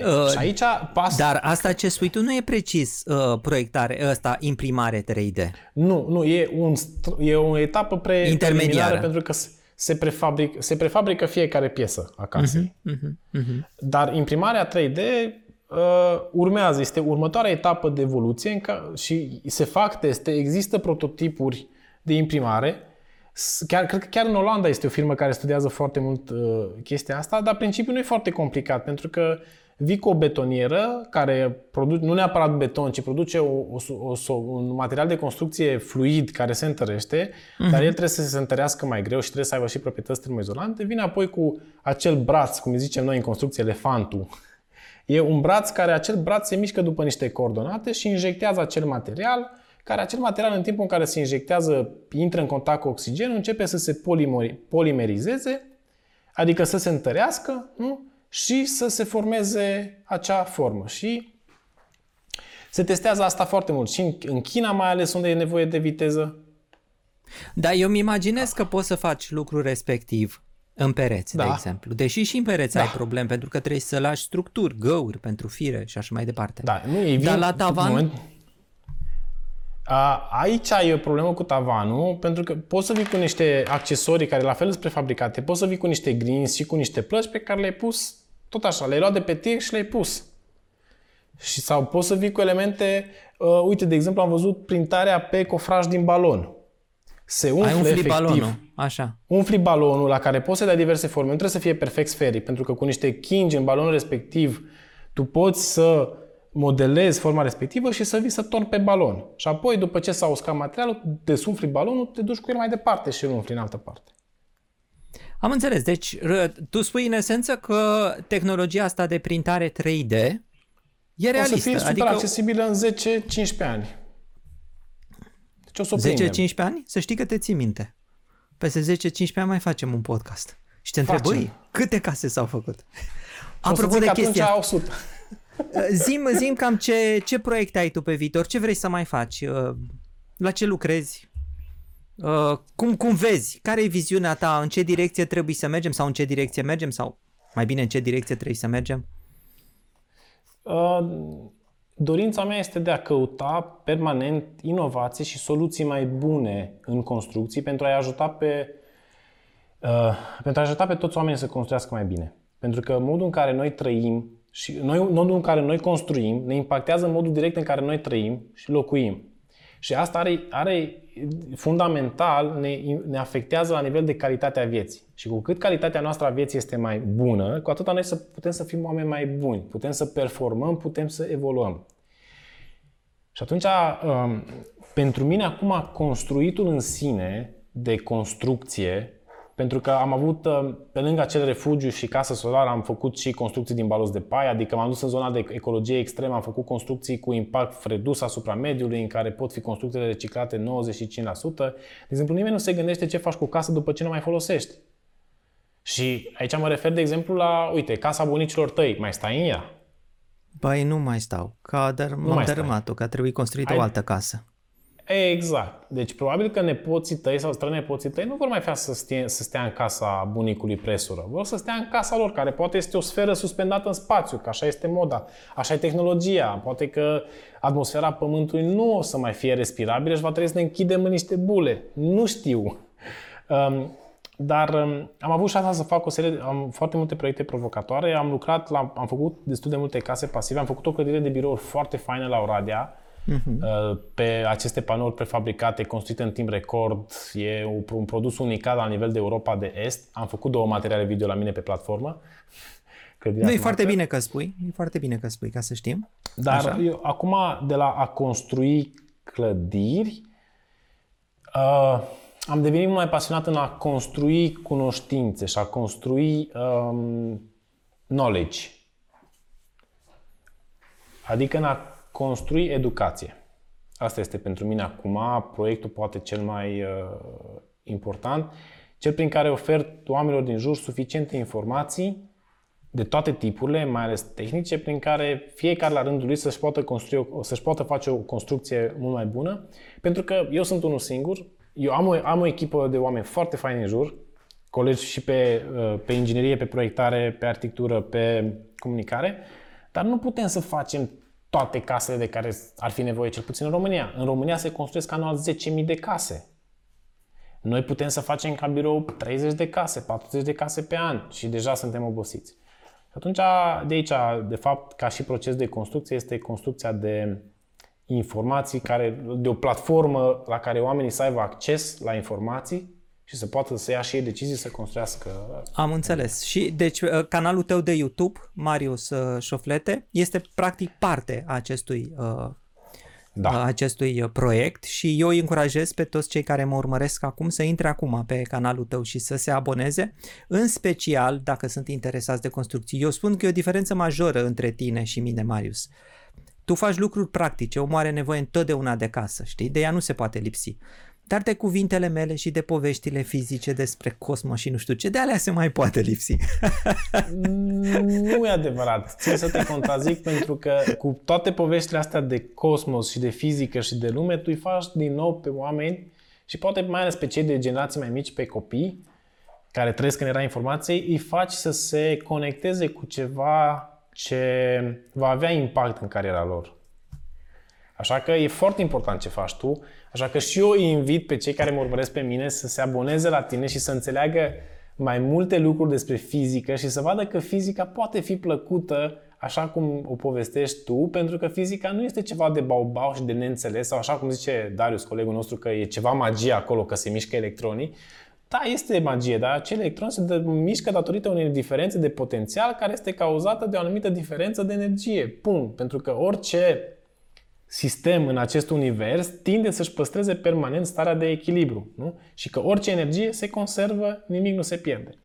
Uh, și aici pas... Dar asta ce spui tu nu e precis uh, proiectare, ăsta, imprimare 3D. Nu, nu, e, un, e o etapă pre intermediară pentru că se, prefabric, se prefabrică fiecare piesă a casei. Uh-huh, uh-huh, uh-huh. Dar imprimarea 3D uh, urmează, este următoarea etapă de evoluție în ca, și se fac teste, există prototipuri de imprimare. Chiar, cred că chiar în Olanda este o firmă care studiază foarte mult uh, chestia asta, dar principiul nu e foarte complicat, pentru că vii cu o betonieră care produce, nu neapărat beton, ci produce o, o, o, un material de construcție fluid care se întărește, uh-huh. dar el trebuie să se întărească mai greu și trebuie să aibă și proprietăți termoizolante. Vine apoi cu acel braț, cum zicem noi în construcție, elefantul. E un braț care, acel braț se mișcă după niște coordonate și injectează acel material, care acel material în timpul în care se injectează, intră în contact cu oxigenul, începe să se polimerizeze, adică să se întărească, nu? și să se formeze acea formă. Și se testează asta foarte mult. Și în China mai ales unde e nevoie de viteză. Da, eu îmi imaginez că poți să faci lucrul respectiv în pereți, da. de exemplu. Deși și în pereți da. ai probleme, pentru că trebuie să lași structuri, găuri pentru fire și așa mai departe. Da, nu e Dar la tavan... Moment, a, aici e o problemă cu tavanul, pentru că poți să vii cu niște accesorii care la fel sunt prefabricate, poți să vii cu niște grins și cu niște plăci pe care le-ai pus tot așa, le-ai luat de pe tir și le-ai pus. Și sau poți să vii cu elemente, uh, uite, de exemplu, am văzut printarea pe cofraj din balon. Se umfle Ai umfli efectiv, balonul, așa. Umfli balonul la care poți să dai diverse forme. Nu trebuie să fie perfect sferic, pentru că cu niște kingi în balonul respectiv tu poți să modelezi forma respectivă și să vii să torni pe balon. Și apoi, după ce s-a uscat materialul, desumfli balonul, te duci cu el mai departe și îl umfli în altă parte. Am înțeles. Deci, tu spui în esență că tehnologia asta de printare 3D e realistă. O să fie super adică... accesibilă în 10-15 ani. Deci o să 10-15 ani? Să știi că te ții minte. Peste 10-15 ani mai facem un podcast. Și te întrebăi câte case s-au făcut. Apropo de chestia 100. Zim, zim cam ce, ce proiecte ai tu pe viitor, ce vrei să mai faci, uh, la ce lucrezi, Uh, cum, cum vezi? Care e viziunea ta? În ce direcție trebuie să mergem sau în ce direcție mergem sau mai bine în ce direcție trebuie să mergem? Uh, dorința mea este de a căuta permanent inovații și soluții mai bune în construcții pentru a-i ajuta pe, uh, pentru a ajuta pe toți oamenii să construiască mai bine. Pentru că modul în care noi trăim și noi, modul în care noi construim ne impactează în modul direct în care noi trăim și locuim. Și asta are, are fundamental, ne, ne afectează la nivel de calitatea vieții. Și cu cât calitatea noastră a vieții este mai bună, cu atât noi să putem să fim oameni mai buni, putem să performăm, putem să evoluăm. Și atunci, um, pentru mine acum, construitul în sine de construcție pentru că am avut, uh, pe lângă acel refugiu și casă solară, am făcut și construcții din balos de paie, adică m-am dus în zona de ecologie extremă, am făcut construcții cu impact redus asupra mediului, în care pot fi construcțiile reciclate 95%. De exemplu, nimeni nu se gândește ce faci cu casă după ce nu mai folosești. Și aici mă refer, de exemplu, la, uite, casa bunicilor tăi, mai stai în ea? Băi, nu mai stau, că a dărâmat-o, că a trebuit construită Ai... o altă casă. Exact. Deci probabil că nepoții tăi sau strănepoții tăi nu vor mai fi să stea, să stea în casa bunicului presură. Vor să stea în casa lor, care poate este o sferă suspendată în spațiu, că așa este moda, așa e tehnologia. Poate că atmosfera Pământului nu o să mai fie respirabilă și va trebui să ne închidem în niște bule. Nu știu. Um, dar um, am avut șansa să fac o serie, am foarte multe proiecte provocatoare. Am lucrat, la, am făcut destul de multe case pasive, am făcut o clădire de birouri foarte faină la Oradea, uh-huh. pe aceste panouri prefabricate, construite în timp record. E un produs unicat la nivel de Europa de Est. Am făcut două materiale video la mine pe platformă. Nu, e foarte bine că spui, e foarte bine că spui, ca să știm. Dar Așa. eu, acum, de la a construi clădiri, uh, am devenit mai pasionat în a construi cunoștințe și a construi um, knowledge. Adică în a construi educație. Asta este pentru mine acum proiectul poate cel mai uh, important, cel prin care ofer oamenilor din jur suficiente informații de toate tipurile, mai ales tehnice, prin care fiecare la rândul lui să-și poată, construi, să-și poată face o construcție mult mai bună. Pentru că eu sunt unul singur, eu am o, am o echipă de oameni foarte faini în jur, colegi și pe, uh, pe inginerie, pe proiectare, pe arhitectură, pe comunicare, dar nu putem să facem toate casele de care ar fi nevoie, cel puțin în România. În România se construiesc anual 10.000 de case. Noi putem să facem ca birou 30 de case, 40 de case pe an și deja suntem obosiți. Și atunci, de aici, de fapt, ca și proces de construcție, este construcția de informații, care, de o platformă la care oamenii să aibă acces la informații și să poată să ia și ei decizii să construiască. Am înțeles. Și deci uh, canalul tău de YouTube, Marius uh, Șoflete, este practic parte a acestui uh, da. acestui proiect și eu îi încurajez pe toți cei care mă urmăresc acum să intre acum pe canalul tău și să se aboneze, în special dacă sunt interesați de construcții. Eu spun că e o diferență majoră între tine și mine, Marius. Tu faci lucruri practice, omul are nevoie întotdeauna de casă, știi? De ea nu se poate lipsi. Dar de cuvintele mele și de poveștile fizice despre cosmos și nu știu ce, de alea se mai poate lipsi. nu e adevărat. Țin să te contrazic pentru că cu toate poveștile astea de cosmos și de fizică și de lume, tu îi faci din nou pe oameni și poate mai ales pe cei de generații mai mici, pe copii, care trăiesc în era informației, îi faci să se conecteze cu ceva ce va avea impact în cariera lor. Așa că e foarte important ce faci tu, așa că și eu îi invit pe cei care mă urmăresc pe mine să se aboneze la tine și să înțeleagă mai multe lucruri despre fizică și să vadă că fizica poate fi plăcută așa cum o povestești tu, pentru că fizica nu este ceva de baubau și de neînțeles, sau așa cum zice Darius, colegul nostru, că e ceva magie acolo, că se mișcă electronii. Da, este magie, dar acel electron se mișcă datorită unei diferențe de potențial care este cauzată de o anumită diferență de energie. Punct. Pentru că orice sistem în acest univers tinde să-și păstreze permanent starea de echilibru. Nu? Și că orice energie se conservă, nimic nu se pierde.